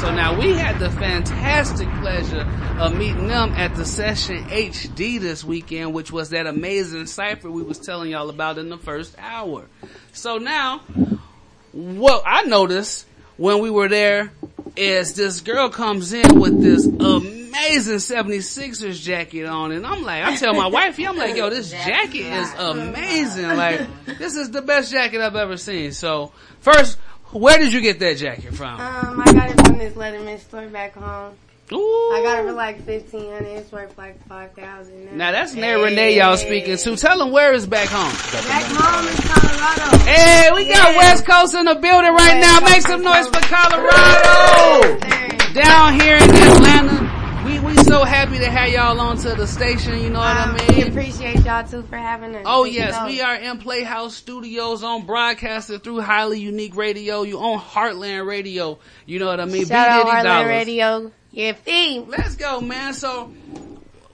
So now we had the fantastic pleasure of meeting them at the session HD this weekend, which was that amazing cipher we was telling y'all about in the first hour. So now, what I noticed when we were there is this girl comes in with this amazing 76ers jacket on and I'm like, I tell my wifey, I'm like, yo, this jacket is amazing. Like, this is the best jacket I've ever seen. So first, where did you get that jacket from? Um, I got it from this Letterman store back home. I got it for like fifteen hundred. It's worth like five thousand. Now that's Nay Renee y'all speaking to. Tell them where is back home. Back home is Colorado. Hey, we got West Coast in the building right now. Make some noise for Colorado. Down here in Atlanta. We we so happy to have y'all on to the station, you know what I um, mean. We appreciate y'all too for having us. Oh yes, we are in Playhouse Studios on broadcasted through Highly Unique Radio. You on Heartland Radio. You know what I mean? Shout out Heartland Dollars. Radio. Yeah, fee. Let's go, man. So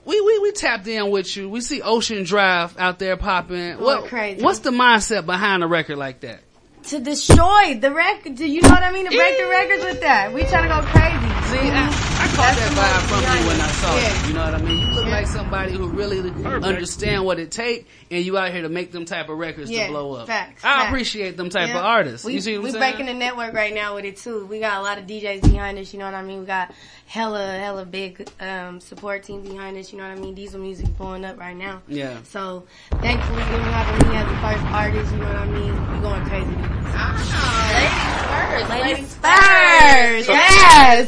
we, we we tapped in with you. We see Ocean Drive out there popping. Going crazy. What's the mindset behind a record like that? To destroy the record. Do you know what I mean? To break the records with that. We trying to go crazy. See, I, I caught that vibe from you when I saw you. You know what I mean? You look like somebody who really understand what it take, and you out here to make them type of records Yeah, to blow up. facts, I facts. appreciate them type Yeah. of artists. We, you see what we I'm breaking the network right now with it too. We got a lot of DJs behind us. You know what I mean? We got hella hella big um, support team behind us. You know what I mean? Diesel music blowing up right now. Yeah. So thankfully, them having me as the first artist. You know what I mean? We going crazy. Ah, ladies first. Ladies first. So- Yes.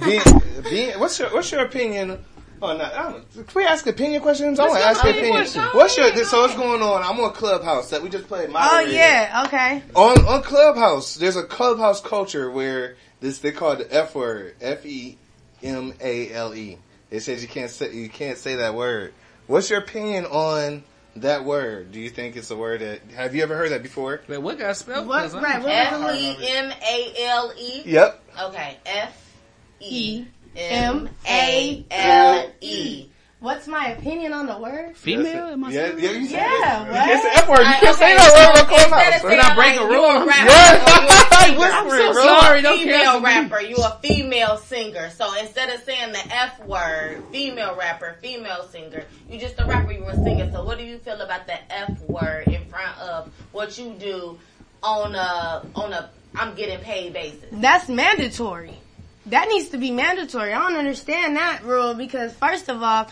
Being- being- being- what's your what's your opinion? Oh, no, I don't, can we ask opinion questions? I want to ask your opinion opinion. questions. What's your so what's going on? I'm on Clubhouse that we just played. oh yeah. Okay. On on Clubhouse, there's a Clubhouse culture where this they call it the F word, F E M A L E. It says you can't say you can't say that word. What's your opinion on that word? Do you think it's a word that have you ever heard that before? Wait, what got spelled? What? Right. What was F the E M A L E. Yep. Okay. F E M A L E. What's my opinion on the word? Female? Am I Yeah, yeah, you said Yeah, it. what? You can't say F word. You can't say that word on so Clubhouse. instead of We're saying not breaking you a rules. rapper, What? you're a I'm so singer. sorry, You're don't a female rapper. You a female singer. So instead of saying the F word, female rapper, female singer, you just a rapper. You a singer. So what do you feel about the F word in front of what you do on a on a I'm getting paid basis? That's mandatory. That needs to be mandatory. I don't understand that rule because first of all,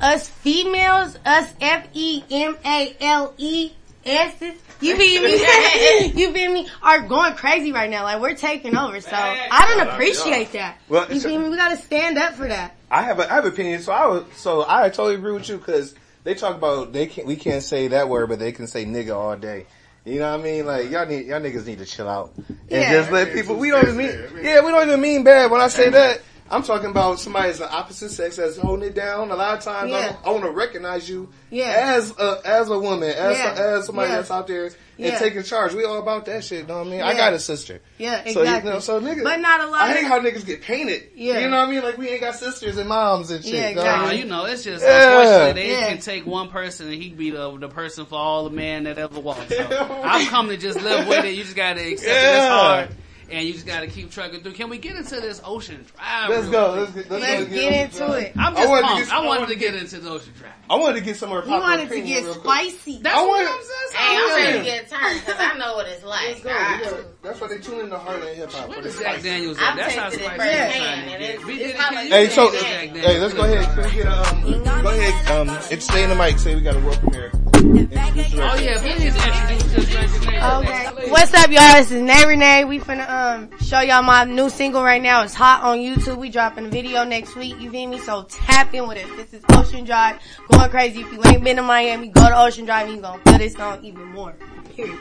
us females, us F E M A L E S's, you feel me? you feel me? Are going crazy right now. Like we're taking over. So I don't appreciate that. Well, You so- feel me? We gotta stand up for that. I have a, I have an opinion. So I was, so I totally agree with you because they talk about they can't we can't say that word, but they can say nigga all day. You know what I mean? Like y'all need y'all niggas need to chill out and Yeah. just let people. We don't even mean yeah, we don't even mean bad when I say that. I'm talking about somebody that's the opposite sex that's holding it down. A lot of times, Yeah. I, want to recognize you Yeah. as a as a woman, as Yeah. as somebody Yeah. that's out there and Yeah. taking charge. We all about that shit. Know what I mean? I got a sister. Yeah, So, exactly. you know, so niggas, But not a lot I of- hate how niggas get painted. Yeah. You know what I mean? Like we ain't got sisters and moms and shit. Yeah, know what I Nah, you know, it's just Yeah. unfortunately they Yeah. can take one person and he be the, the person for all the man that ever walked. So I've come to just live with it. You just gotta accept it. It's hard. And you just gotta keep trucking through. Can we get into this ocean drive? Let's go. Let's get, let's, Let's go get into it. I'm I just wanted to pumped. get- I I wanted wanted to to get get- into the ocean drive. I wanted to get somewhere. He wanted to get spicy. That's I what I'm saying. Hey, I'm ready to Yeah. get turned because I know what it's like. Let's go. I- That's why they tune in to Heartland Hip Hop. for the Jack. Daniels. I've That's how tasted it spicy firsthand, I'm trying to and get. it's- We did it. how Can much you Hey, so hey, let's go ahead. Can we get a um? Go ahead. Um, it's stay in the mic. Say we got a world premiere. Introduce the Oh record. yeah, please introduce this record. Okay. What's up, y'all? This is Nay Renee. We finna um show y'all my new single right now. It's hot on YouTube. We dropping a video next week. You feel me? So tap in with us. This is Ocean Drive. Going crazy. If you ain't been to Miami, go to Ocean Drive. You gonna feel this song even more. Period.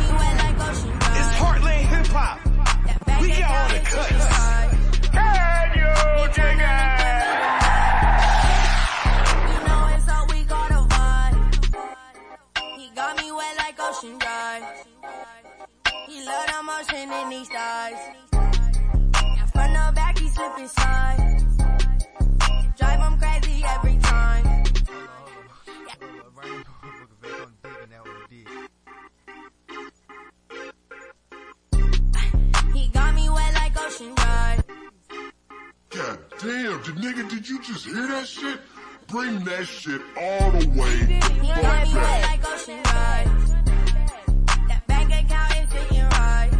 It's Heartland Hip Hop. We got all the cuts. Can you dig You know it's all we got a vibe. He got me wet like ocean drive. He love the motion in these thighs. Yeah, front or back, he slip inside. Drive him crazy every time. God damn, the nigga, did you just hear that shit? Bring that shit all the way the He fuck me back. like oh, ocean drive. That bank account is sitting right.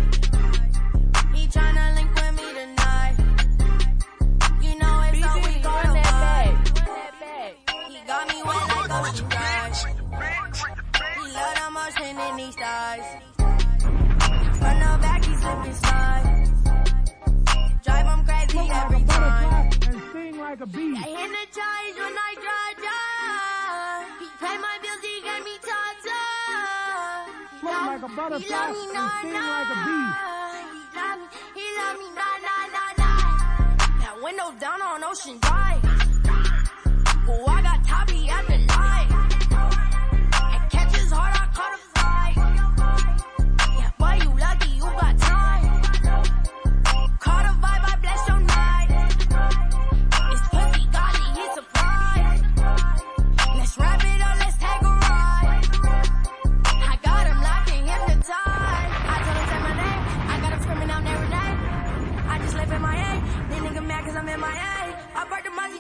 He tryna link with me tonight. You know it's all we got a vibe. He got me wet oh, like ocean drive. He love the motion in these thighs. Front or back, he slip inside. Drive him crazy every time. like a beat. I charge when I drive down. He pay my bills, he gave me Tata. Float love- like a butterfly He love me, and nah, sting nah. like a bee. He love me, he love me, nah, nah, nah, nah. That window down on Ocean Drive. Oh, I got Toppy at the light. And catches hard, I caught a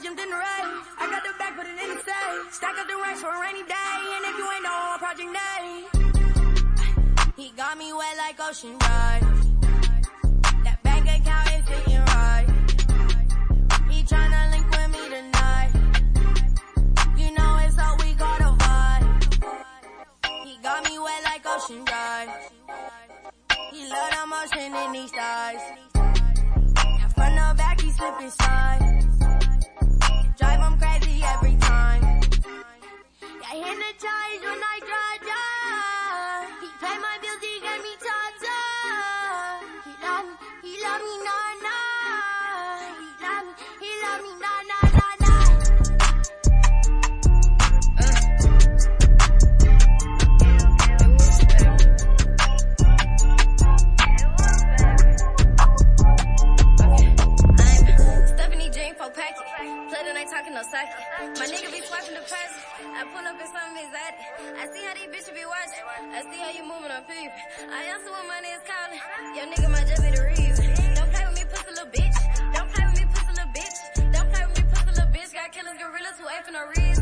parked the Mozzie, jumped in the rain. I got the back, put it in the safe. Stack up the racks for a rainy day, and if you ain't know, I'm Project Nay. He got me wet like ocean drive. That bank account is sitting right. He tryna link with me tonight. You know it's all we got a vibe. He got me wet like ocean drive. He love the motion in these thighs. Yeah, front or back, he slip inside. Drive him crazy every time. Yeah, hypnotized when I drive Talking no sake. My nigga be swiping the press. I pull up in something exotic. I see how these bitches be watching. I see how you moving on people. I answer when money is calling. Your nigga might just be the reason. Don't play with me, pussy little bitch. Don't play with me, pussy little bitch. Don't play with me, pussy little bitch. Got killers, gorillas who ain't for no reason.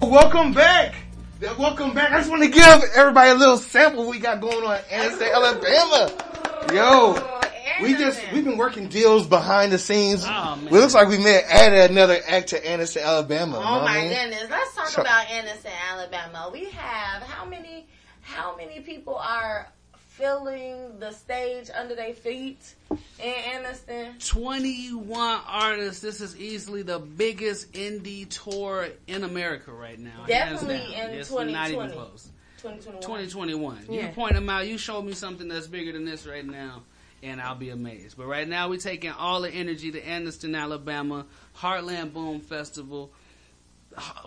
Welcome back. Welcome back. I just want to give everybody a little sample we got going on in Alabama. Yo, oh, we just we've been working deals behind the scenes. Oh, it looks like we may have added another act to Anderson, Alabama. Oh what I my mean? goodness. Let's talk So- about Anderson, Alabama. We have how many how many people are filling the stage under their feet in Anderson? 21 artists. This is easily the biggest indie tour in America right now. hands Definitely down. in It's not even close. 2021. 2021. Yeah. You point them out. You show me something that's bigger than this right now, and I'll be amazed. But right now, we're taking all the energy to Anderson, Alabama, Heartland Boom Festival,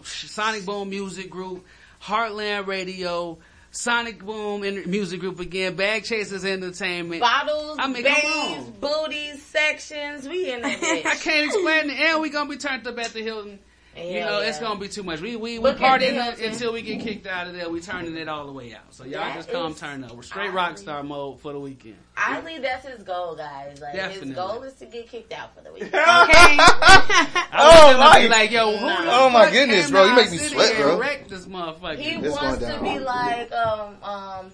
Sonic Boom Music Group, Heartland Radio. Sonic Boom and Music Group again, Bag Chasers Entertainment. Bottles, I mean, booties, sections. We in that. I can't explain it. And we gonna be turned up at the Hilton. You Hell know, it's gonna be too much. We we, we Book partying until we get kicked out of there. We turning it all the way out. So y'all That just come is- turn up. We're straight rock star mode for the weekend. I believe that's his goal, guys. Like Definitely. his goal is to get kicked out for the weekend. I was gonna be like, yo, who the Oh my goodness, bro, you make me sweat, and bro. Wrecked this motherfucker. He This wants to be like um um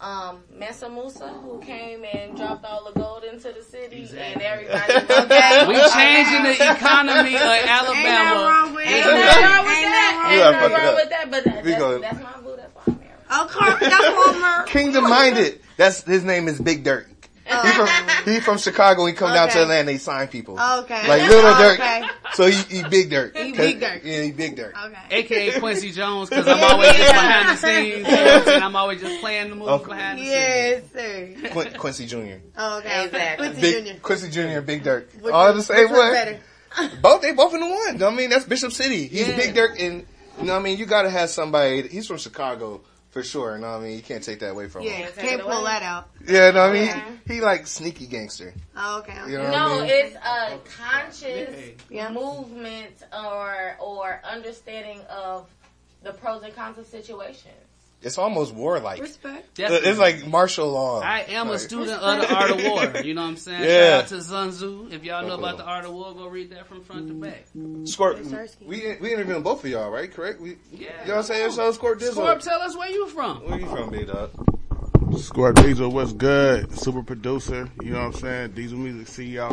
um Mansa Musa who came and dropped all the gold into the city and everybody okay. We changing the economy of Alabama. Ain't nothing wrong with Ain't that. nothing wrong with that. Ain't gotta nothing fuck wrong with that, but that, that's, gonna- that's my boo. That's my Okay, that's one Kingdom minded. That's his name is Big Dirt. He from he from Chicago. He come down to Atlanta. He sign people. Okay. Like little oh, Dirt. Okay. So he, he Big Dirt. He 'Cause- Big Dirt. Yeah, he Big Dirt. Okay. AKA Quincy Jones, because I'm always just behind the scenes. and I'm always just playing the moves Okay. behind the Yes, scenes. sir. Quin- Quincy Jr. Oh, okay. Exactly. Quincy Big, Jr. Quincy Jr. and Big Dirt. Which All one- the same which one's one. better? Both they both in the one. I mean that's Bishop City. He's Yeah. Big Dirt and you know what I mean you gotta have somebody he's from Chicago for sure, you know what I mean? You can't take that away from Yeah, him. Yeah, can't pull away. that out. Yeah, no, I mean Yeah. he, he like sneaky gangster. Oh, okay. You know what No, I mean? it's uh, a conscious Yeah. movement or or understanding of the pros and cons of situations. It's almost warlike. Respect. Definitely. It's like martial law. I am a Like- student of the art of war. You know what I'm saying? Yeah. Shout out to Sun Tzu. If y'all know about the art of war, go read that from front to back. Scorp, we we interviewing both of y'all, right? Correct? We, Yeah. y'all saying so? Scorp Dizzle. Scorp, tell us where you from. Where you from, big dog? Scorp Diesel, what's good? Super producer, you know what I'm saying? Diesel Music CEO.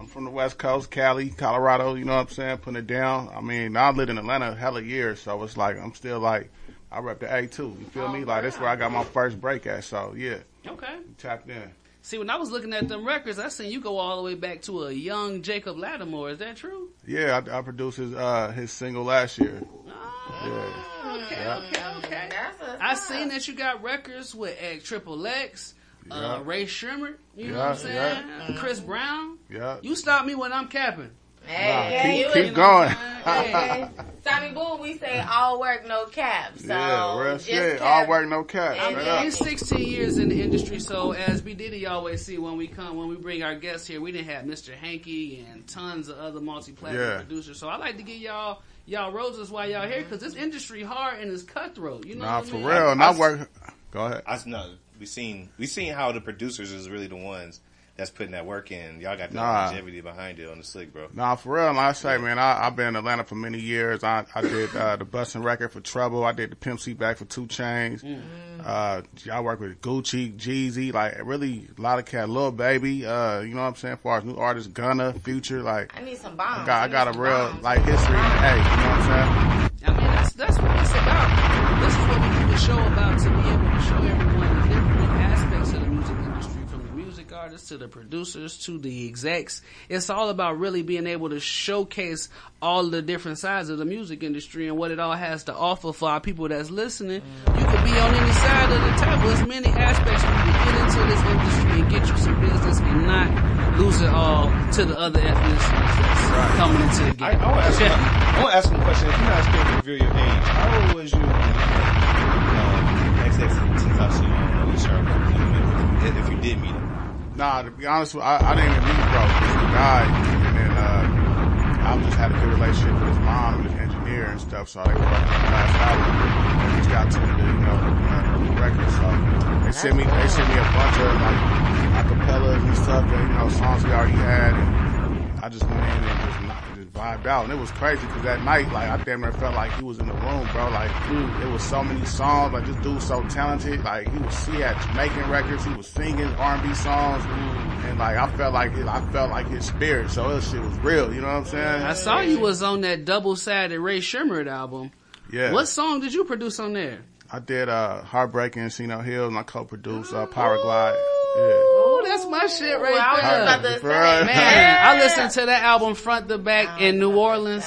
I'm from the West Coast, Cali, Colorado, you know what I'm saying? Putting it down. I mean, I lived in Atlanta a hella years, so it's like, I'm still like, I rep the A2, you feel me? Like, that's where I got my first break at, so yeah, Okay. tapped in. See, when I was looking at them records, I seen you go all the way back to a young Jacob Latimore. Is that true? Yeah, I, I produced his, uh, his single last year. Yeah. Okay, okay, okay. I seen that you got records with Triple X, uh, Yeah. Rae Sremmurd. You know what I'm saying? yeah. Chris Brown. Yeah. You stop me when I'm capping. Hey, keep- you keep was- going. Hey, Sonic Boom, we say all work, no cap. So yeah, real just shit. cap. All work, no cap. And Straight up. He's 16 years in the industry, so as B Diddy always see when we come, when we bring our guests here, we didn't have Mr. Hanky and tons of other multi-platinum Yeah. producers. So I like to give y'all y'all roses while y'all here because this industry hard and it's cutthroat. You know Nah, what I for mean? real. And I work, go ahead. I know we seen we seen how the producers is really the ones that's putting that work in. Y'all got the Nah. longevity behind it on the slick, bro. Nah, for real. Like I say, man, I, I've been in Atlanta for many years. I, I did uh, the busting record for Trouble. I did the Pimp C back for 2 Chainz. Uh, I work with Gucci, Jeezy, like really a lot of cat, Lil Baby. Uh, you know what I'm saying? As far as new artists, Gunna, Future, like I need some I bombs. got, I need got a real bombs. like history. Hey, you know what I'm saying? I mean, that's that's what it's about. This is what we do the show about to be able to show everyone the different aspects of the music industry, from the music artists to the producers to the execs. It's all about really being able to showcase all the different sides of the music industry and what it all has to offer for our people that's listening. You could be on any side of the table. There's many aspects you to get into this industry and get you some business and not lose it all to the other ethnicities that's coming into the game. I, I want to ask. you- I want to ask you a question. If you're not scared to reveal your age, how old was you when you met um, XX Tentacion on the show? If, if you did meet him, Nah, to be honest, with I, I didn't even meet bro. He died, and then uh, I just had a good relationship with his mom, was engineer and stuff. So they were the last album, and reached out to me you know uh, record. So they sent me they sent me a bunch of like acapellas and stuff, that, you know, songs we already had, and I just went in and just vibed out. And it was crazy because that night, like I damn near felt like he was in the room, bro. Like it was so many songs. Like this dude so talented. Like he was he had Jamaican records. He was singing R&B songs, and like I felt like it, I felt like his spirit. So this shit was real. You know what I'm saying? I saw you was on that double sided Rae Sremmurd album. Yeah. What song did you produce on there? I did uh Heartbreak and Encino Hills. And I co-produced uh, Power Glide. Yeah. That's my shit right Ooh, I was there. just about to say. Man, I listened to that album front to back in New Orleans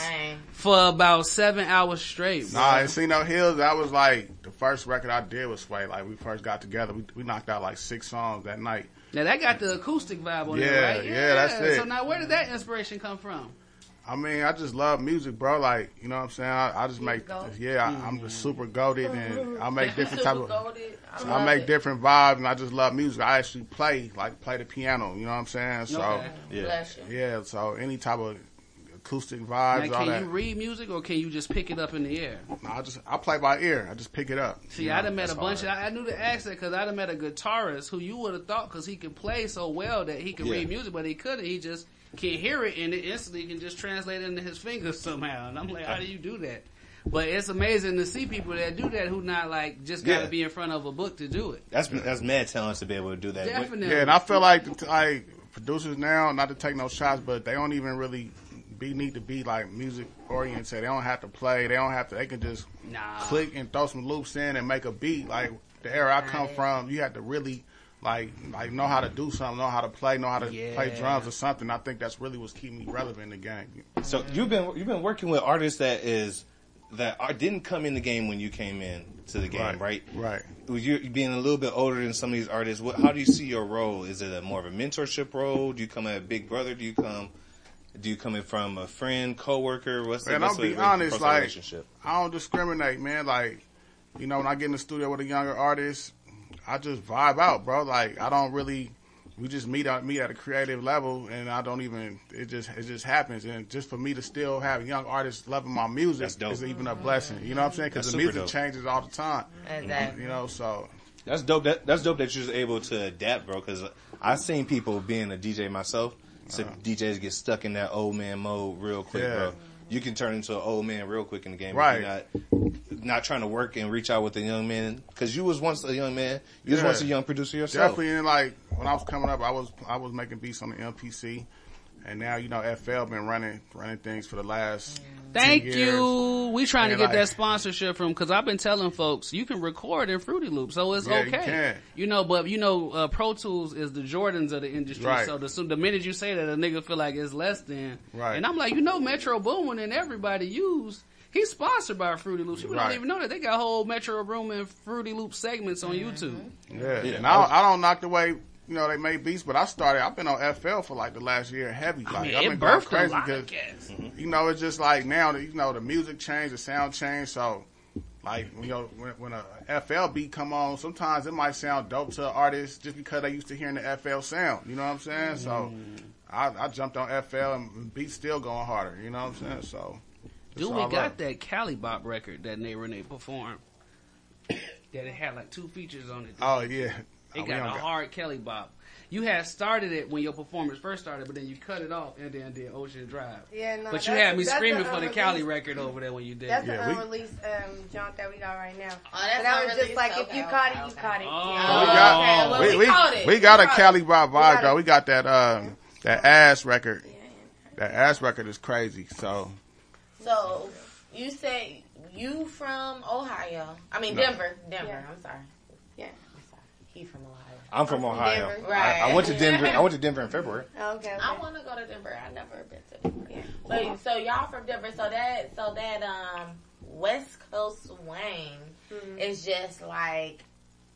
for about seven hours straight. bro. Nah, Encino Hills. That was like the first record I did with Swae. Like we first got together, we, we knocked out like six songs that night. Now that got the acoustic vibe on Yeah, there, right? yeah, that's it. So now where did that inspiration come from? I mean, I just love music, bro. Like, you know what I'm saying? I, I just make, yeah, I, I'm just super goaded and I make different type of, I, I make different vibes and I just love music. I actually play, like, play the piano, you know what I'm saying? So, Okay. Yeah. Yeah, so any type of acoustic Now, vibes, all can that. you read music or can you just pick it up in the air? No, I just, I play by ear. I just pick it up. See, you I know? done met a That's bunch of. I I knew to ask that because I done met a guitarist who you would have thought because he could play so well that he could Yeah. read music, but he couldn't. He just can hear it and it instantly can just translate into his fingers somehow. And I'm like, how do you do that? But it's amazing to see people that do that who not like just got to Yeah. be in front of a book to do it. that's that's mad talent to be able to do that. Definitely. Yeah, and I feel like like producers now, not to take no shots, but they don't even really be need to be like music oriented. They don't have to play. They don't have to. They can just Nah. click and throw some loops in and make a beat. Like the era I come from, you had to really like like know how to do something, know how to play, know how to play drums or something. I think that's really what's keeping me relevant in the game. So you've been you've been working with artists that is that are, didn't come in the game when you came in to the game, right? Right. With you being a little bit older than some of these artists, what, how do you see your role? Is it a more of a mentorship role? Do you come at a Big Brother? Do you come? Do you come in from a friend, coworker? What's the And what's I'll the be honest, personal like relationship? I don't discriminate, man. Like, you know, when I get in the studio with a younger artist, I just vibe out, bro. Like, I don't really. We just meet at meet at a creative level, and I don't even. It just it just happens, and just for me to still have young artists loving my music is even a blessing. You know what I'm saying? Because the music dope. changes all the time. Exactly. You know, so That's dope. That, that's dope that you're just able to adapt, bro. Because I've seen people being a DJ myself. So DJs get stuck in that old man mode real quick, Uh-huh. Yeah. bro. You can turn into an old man real quick in the game. Right. If you're not not trying to work and reach out with a young man because you was once a young man. You was once a young producer yourself. Definitely, and like when I was coming up, I was I was making beats on the MPC, and now you know FL been running running things for the last. Thank years. you. We trying to get like- that sponsorship from because I've been telling folks you can record in Fruity Loop, so it's Yeah, you okay. can. You know, but you know, uh, Pro Tools is the Jordans of the industry. Right. So the, the minute you say that, a nigga feel like it's less than. Right. And I'm like, you know, Metro Boomin and everybody use. He's sponsored by Fruity Loops. People Right. don't even know that they got whole Metro Boomin and Fruity Loop segments on Mm-hmm. YouTube. Yeah, Yeah. and I I don't knock the way you know they made beats, but I started. I've been on FL for like the last year heavy. Like mean, I've it been going crazy lot of because you know it's just like now that you know the music changed, the sound changed. So like you know when, when a FL beat come on, sometimes it might sound dope to artists just because they used to hearing the FL sound. You know what I'm saying? So Mm. I, I jumped on FL and beats still going harder. You know what I'm saying? So it's Dude, we got up. that Cali Bop record that Nay Renee performed. that it had like two features on it. Oh yeah, It Oh, got a got- hard Cali bop. You had started it when your performance first started, but then you cut it off and then did Ocean Drive. Yeah, no, but you had me screaming the for the unreleased- Cali record over there when you did. That's it. the unreleased um, jaunt that we got right now. Oh, that's so that was just unreleased? like if you okay, caught it, you okay. caught it. Oh. Yeah. we got, okay, well, we, we we, caught it. we We got a caught Cali Bop got vibe, though. We got that, um, that ass record. That ass record is crazy. So, So you say you from Ohio? I mean No. Denver. Denver. Yeah. I'm sorry. Yeah. I'm. He from Ohio. I'm from I'm Ohio. Denver. I, I went to Denver. I went to Denver in February. Okay, okay. I want to go to Denver. I've never been to Denver. Yeah. But so y'all from Denver. So that so that um West Coast swing Mhm. is just like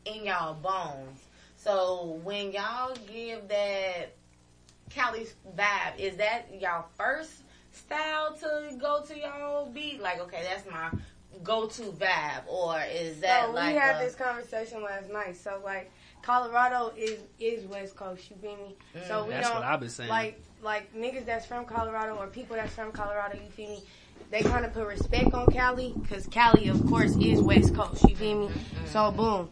in y'all bones. So when y'all give that Cali vibe, is that y'all first style to go to y'all beat? Like, okay, that's my go-to vibe, or is that so like we had a- this conversation last night. So like Colorado is is West Coast. You feel me? so Mm, we that's don't what I've been saying. like like niggas that's from Colorado or people that's from Colorado. You feel me? They kind of put respect on Cali because Cali, of course, is West Coast. You feel me? Mm-hmm, So boom.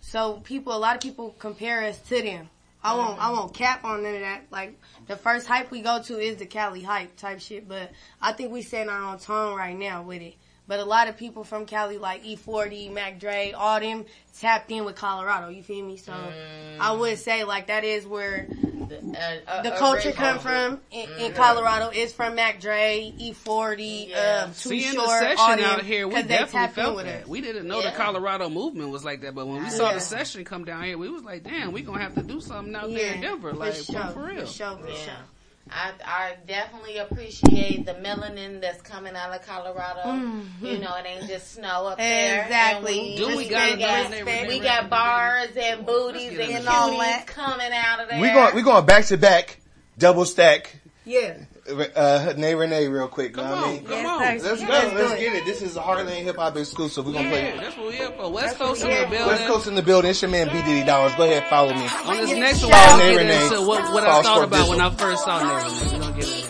So people, a lot of people compare us to them. I won't, I won't cap on none of that. Like the first hype we go to is the Cali hype type shit, but I think we setting our own tone right now with it. But a lot of people from Cali, like E40, Mac Dre, all them tapped in with Colorado. You feel me? So I would say like that is where uh, uh, the culture come from in, in Mhm. Colorado is from Mac Dre, E40, um, Too Seeing Short, the all session them, out here, we 'cause they definitely in felt with that. us. We didn't know Yeah. the Colorado movement was like that, but when we saw Yeah. the session come down here, we was like, damn, we gonna have to do something out there in Yeah, Denver, for like sure, for real. for sure, for Yeah. sure. I, I definitely appreciate the melanin that's coming out of Colorado. Mhm. You know, it ain't just snow up there. Exactly. And Do we we, got got, we got bars and booties and, And all cuties that. coming out of there. We going we going back to back, double stack. Yeah. Uh, Nay Renee, real quick. Know Come what I on, mean? come on. Let's go. let's Let's it. get it. This is a Heartland Hip Hop exclusive. We're gonna Yeah, play. that's what we here for. West That's Coast in the here for. building. West Coast in the building. It's your man B Diddy Dollars. Go ahead, follow me. On this next one, Shout out we'll get into what, what I thought about when I first saw Nay Renee.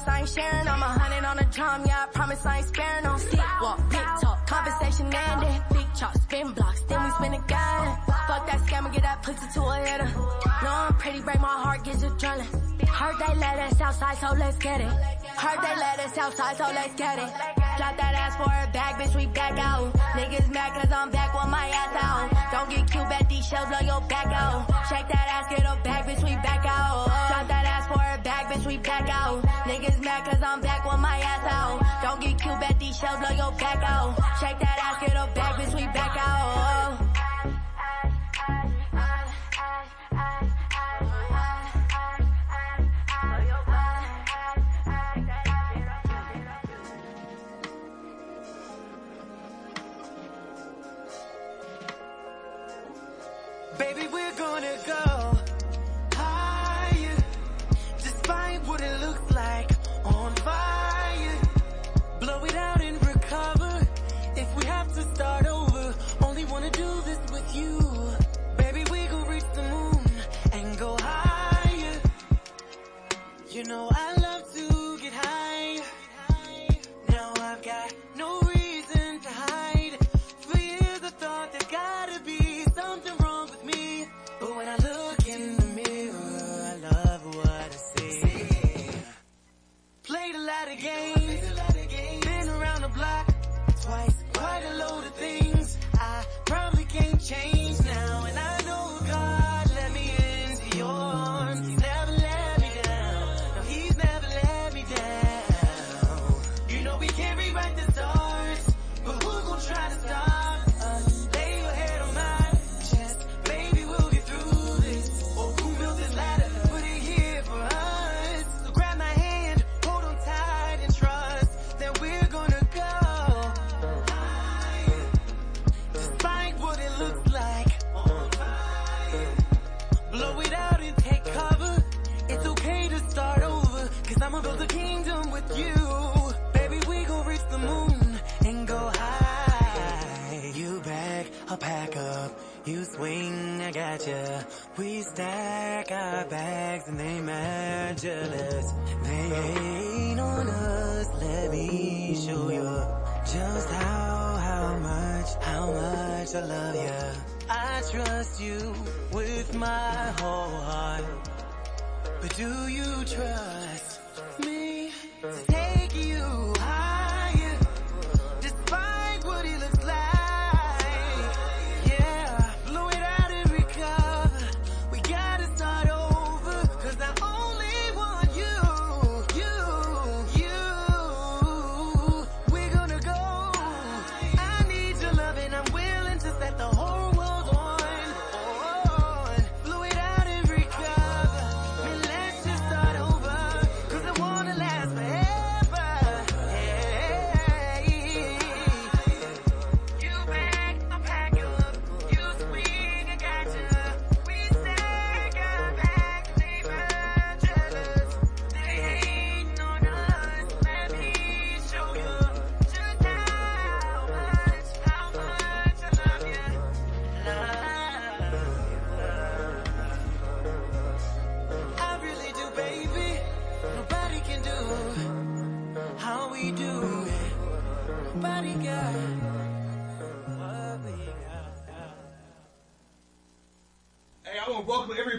Promise I ain't sharing. I'm A hundred on the drum, yeah, I promise I ain't sparing them. Sit, walk, big talk, conversation ended. Big chop, spin blocks, then we spin again. Fuck that scammer, get that pussy to a hitter. No, I'm pretty, break my heart, get you drillin'. Heard they let us outside, so let's get it. Heard they let us outside, so let's get it. Drop that ass for a bag, bitch, we back out. Niggas mad cause I'm back with my ass out. Don't get cute at these shells, blow your back out. Shake that ass, get a bag, bitch, we back out. Bitch, we back out. Niggas mad cause I'm back with my ass out. Don't get cute at these shells, blow your back out. Shake that ass, get a bag, bitch, we back out. You.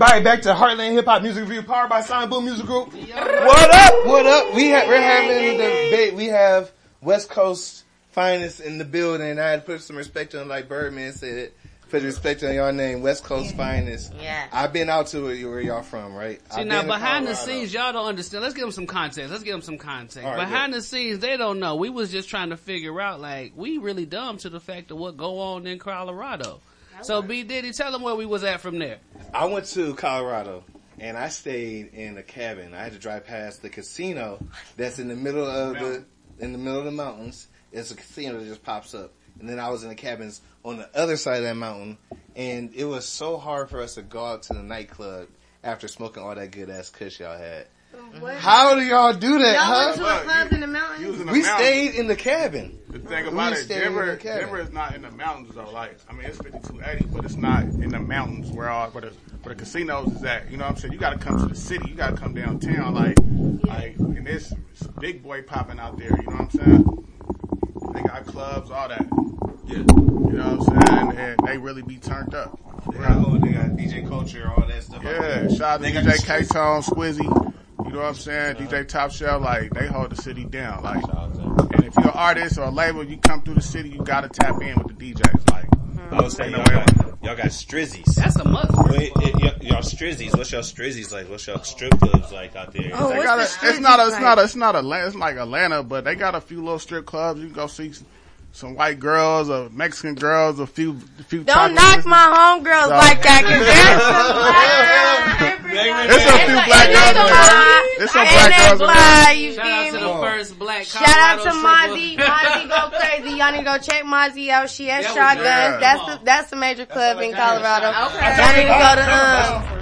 Everybody back to Heartland Hip Hop Music Review, powered by Sonic Boom Music Group. What up? What up? We ha- we're having the debate. We have West Coast finest in the building. I had to put some respect on, like Birdman said, put respect on your name, West Coast finest. Yeah. I've been out to it where y'all from, right? See I've now behind the scenes, y'all don't understand. Let's give them some context. Let's give them some context. All right, behind the scenes, they don't know. We was just trying to figure out, like, we really dumb to the fact of what go on in Colorado. So B Diddy, tell them where we was at from there. I went to Colorado and I stayed in a cabin. I had to drive past the casino that's in the middle of the in the middle of the mountains. It's a casino that just pops up. And then I was in the cabins on the other side of that mountain and it was so hard for us to go out to the nightclub after smoking all that good ass kush y'all had. What? How do y'all do that, Y'all huh? went to a club in the mountains? we stayed in the cabin. The thing We about it, Denver, the cabin. Denver is not in the mountains though. Like, I mean, it's 5280, but it's not in the mountains where all where the, where the casinos is at. You know what I'm saying? You got to come to the city. You got to come downtown. Like, like, and there's big boy popping out there. You know what I'm saying? They got clubs, all that. Yeah. You know what I'm saying? And, and they really be turned up. They got, oh, they got DJ Culture, all that stuff. Yeah, shout out to They DJ K Tone, Squizzy. You know what I'm saying? DJ Top Shelf, like they hold the city down. Like, and if you're an artist or a label, you come through the city, you gotta tap in with the DJs. Like, I would say ain't y'all got, y'all got strizzies. That's a must. Wait, it, y- y'all strizzies. What's y'all strizzies like? What's y'all strip clubs like out there? Oh, They what's got the a, it's not a, it's like? not a, it's not Atlanta, it's like Atlanta, but they got a few little strip clubs. You can go see, some white girls, or Mexican girls, a few, a few. Don't knock my homegirls So- like that, cause there's some black girls. It's a few black girls in there. Some black girls in. You Shout out to me? the first black Shout out to Colorado Mozzie. Mozzie go crazy. Y'all need to go check Mozzie out. She has shotguns. That's the that's a major club in Colorado. Y'all need to go to um.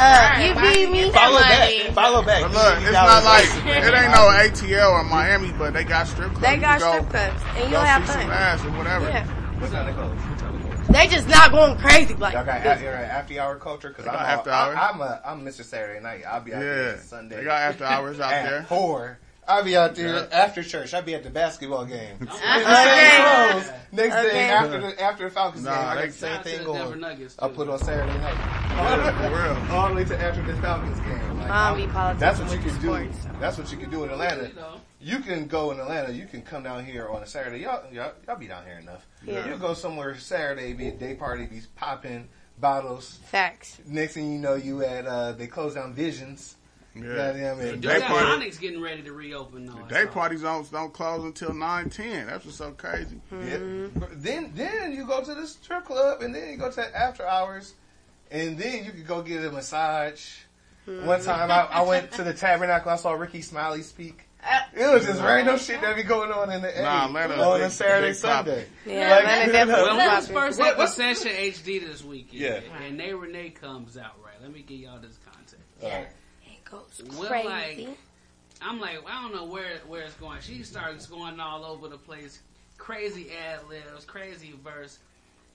Uh, you beat me. Follow back. Follow back. But look, it's not like it ain't no ATL or Miami, but they got strip clubs. They got go- strip clubs, and go you'll have see some fun. ass or whatever. Yeah. What time they close? They just not going crazy like Y'all got this. after, after hour culture because I'm got all- after hours. I, I'm a I'm Mr. Saturday night. I'll be out there Yeah. Sunday. They got after hours out At there. Four. I'll be out there Yeah. after church. I'll be at the basketball game. Okay. Clothes. Next Okay. day after the after the Falcons Nah, game, I they- got the same Shout out to thing going. Nuggets, I too. put on Saturday night. For real. All the way to after the Falcons game. Like, I don't be politicking that's what you with can do. sports. That's what you can do in Atlanta. You can go in Atlanta. You can come down here on a Saturday. Y'all, y'all, y'all be down here enough. Yeah. You go somewhere Saturday, be a day party, be popping bottles. Facts. Next thing you know, you at uh, they close down Visions. Yeah. Goddamn The it. day party, Onyx getting ready to reopen though. the day parties don't don't close until nine ten. That's what's so crazy. Yeah. Mm-hmm. But Then then you go to the strip club and then you go to after hours and then you could go get a massage. One mm-hmm. time I, I went to the tabernacle, I saw Rickey Smiley speak. Ah. It was just random shit that be going on in the Nah, hey, Atlanta, on they- a Saturday, they poppin'. Sunday. Yeah, Like, Atlanta definitely Well, we was first What- what- Session HD this weekend. Yeah. And Nay Renee comes out, right? Let me give y'all this context. Alright. Goes Well, crazy. like, I'm like, I don't know where where it's going. She starts going all over the place, crazy ad libs, crazy verse.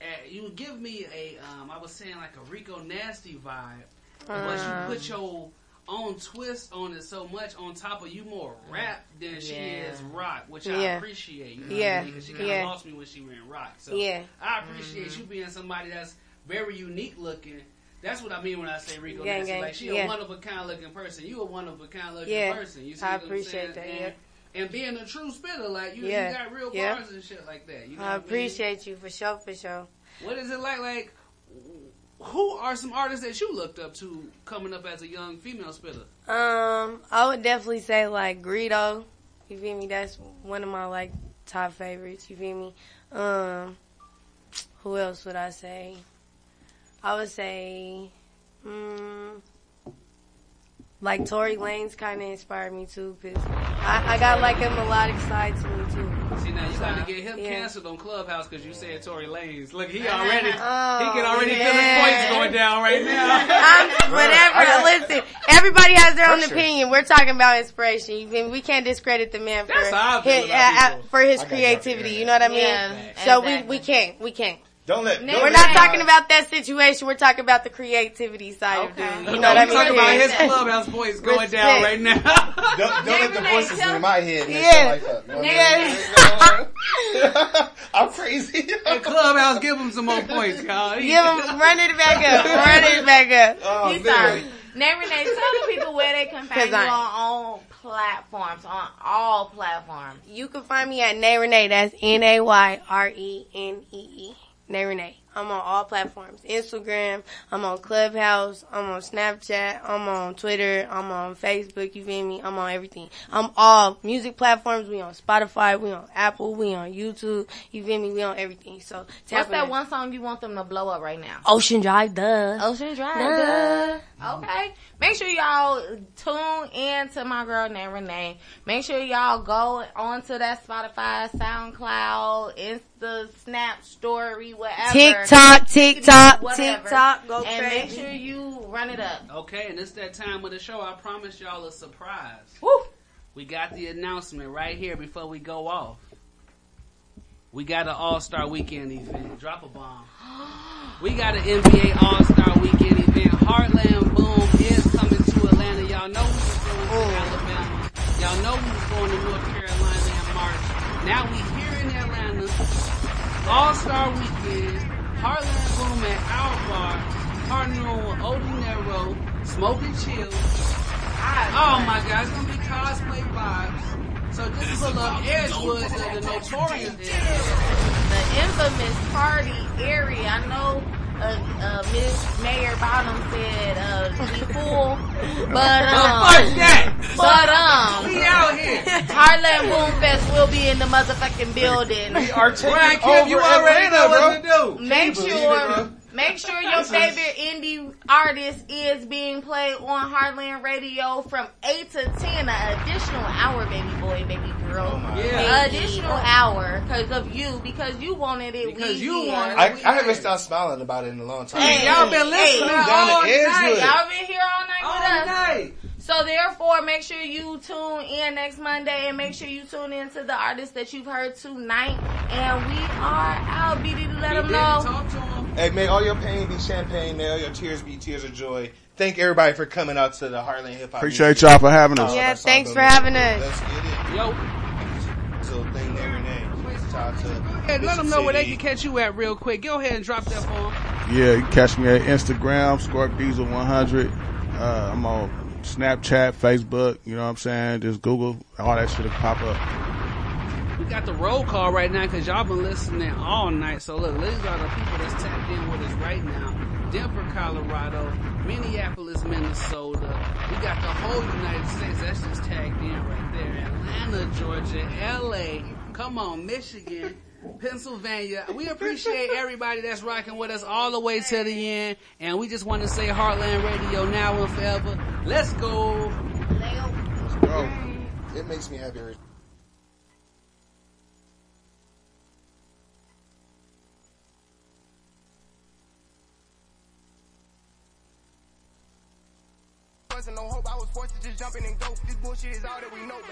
And you give me a, um, I was saying like a Rico Nasty vibe, but Uh. you put your own twist on it so much. On top of you more rap than she is rock, which I Yeah. appreciate. You know Yeah. what I mean? she kind of Yeah. lost me when she ran rock. So Yeah. I appreciate you being somebody that's very unique looking. That's what I mean when I say Rico Gang, Nasty. gang. Like she Yeah. a one of a kind looking person. You a one of a kind looking Yeah. person. You see I what I'm appreciate saying? that, And, and being a true spitter, like you, Yeah. you got real Yeah. bars and shit like that. You know I what mean? appreciate you for sure, for sure. What is it like? Like, who are some artists that you looked up to coming up as a young female spitter? Um, I would definitely say like Greedo. You feel me? That's one of my like top favorites. You feel me? Um, who else would I say? I would say, mm, like Tory Lanez kind of inspired me too, cause I, I got like a melodic side to me too. See now you got to get him Yeah. canceled on Clubhouse because you said Tory Lanez. Look, he already Oh, he can already feel his points going down right now. I'm, whatever. Listen, everybody has their own Pressure. opinion. We're talking about inspiration. You feel? We can't discredit the man for That's how I feel his, uh, uh, for his I got y'all creativity. You know what I mean? Yeah, so exactly. we we can't we can't. Don't let. We're don't We're let not my- talking about that situation. We're talking about the creativity side of Okay. dude. You You know what I we mean? talking about his Clubhouse points going down right now. Don't, don't let the voices in my head. make Yeah. Like that. You I mean? I'm crazy. Hey, Clubhouse, give him some more points, y'all. Give him run it back up. Run it back up. Oh, He's man. sorry. Nay Renee, tell the people where they can find 'Cause you I- on all platforms, on all platforms. You can find me at Nay Renee. That's N A Y R E N E E. Nay Renee. I'm on all platforms. Instagram. I'm on Clubhouse. I'm on Snapchat. I'm on Twitter. I'm on Facebook. You feel me? I'm on everything. I'm all music platforms. We on Spotify. We on Apple. We on YouTube. You feel me? We on everything. So What's that in. one song you want them to blow up right now? Ocean Drive. Duh. Ocean Drive. Duh. Duh. Okay. Make sure y'all tune in to my girl Nay Renee. Make sure y'all go onto that Spotify, SoundCloud, Insta, Snap, Story, whatever. TikTok. TikTok. Whatever. TikTok. Go and make sure you run it up. Okay, and it's that time of the show. I promise y'all a surprise. Woo. We got the announcement right here before we go off. We got an All Star Weekend event. Drop a bomb. We got an NBA All Star Weekend event. Heartland Boom is coming to Atlanta. Y'all know we was going to oh. Alabama. Y'all know we was going to North Carolina in March. Now we here in Atlanta. All Star Weekend. Heartland Boom at our bar. Partnering with Odie Nero. Smoking Chill. Oh my god, it's gonna be cosplay vibes. So just pull up Edgewood, the, the notorious area. the infamous party area. I know uh, uh, Miss Mayor Bottom said, uh, be full. But, um, fuck that. but, um, We out here. Heartland Boom Fest will be in the motherfucking building. We are taking Brian Kim, you over already Atlanta, know bro. what to do. Make believe it, sure, bro? Make sure your favorite indie artist is being played on Heartland Radio from eight to ten, an additional hour, baby boy, baby girl, oh Yeah. additional hour because of you, because you wanted it. Because we you here. wanted I, I haven't stopped smiling about it in a long time. Hey, Y'all been listening hey, all night. Y'all been here all night All with us. night. So therefore, make sure you tune in next Monday and make sure you tune in to the artists that you've heard tonight. And we are out. BD to let them know. talk to him. Hey, may all your pain be champagne. May all your tears be tears of joy. Thank everybody for coming out to the Heartland Hip Hop. Appreciate Music y'all for having us. Oh, Yeah, thanks for having us. Let's get it. Yo, So thing every name. Shout out to hey, let them know where they can catch you at real quick. Go ahead and drop that for them. Yeah, you catch me at Instagram, Scorp Diesel 100. Uh, I'm on Snapchat, Facebook. You know what I'm saying? Just Google all that shit will pop up. We got the roll call right now because y'all been listening all night. So look, these are the people that's tapped in with us right now. Denver, Colorado, Minneapolis, Minnesota. We got the whole United States. That's just tagged in right there. Atlanta, Georgia, LA. Come on, Michigan. Pennsylvania. We appreciate everybody that's rocking with us all the way to the end. And we just want to say Heartland Radio now and forever. Let's go. Let's go. It makes me happy. every- Wasn't no hope, I was forced to just jump in and go. This bullshit is all that we know, but it's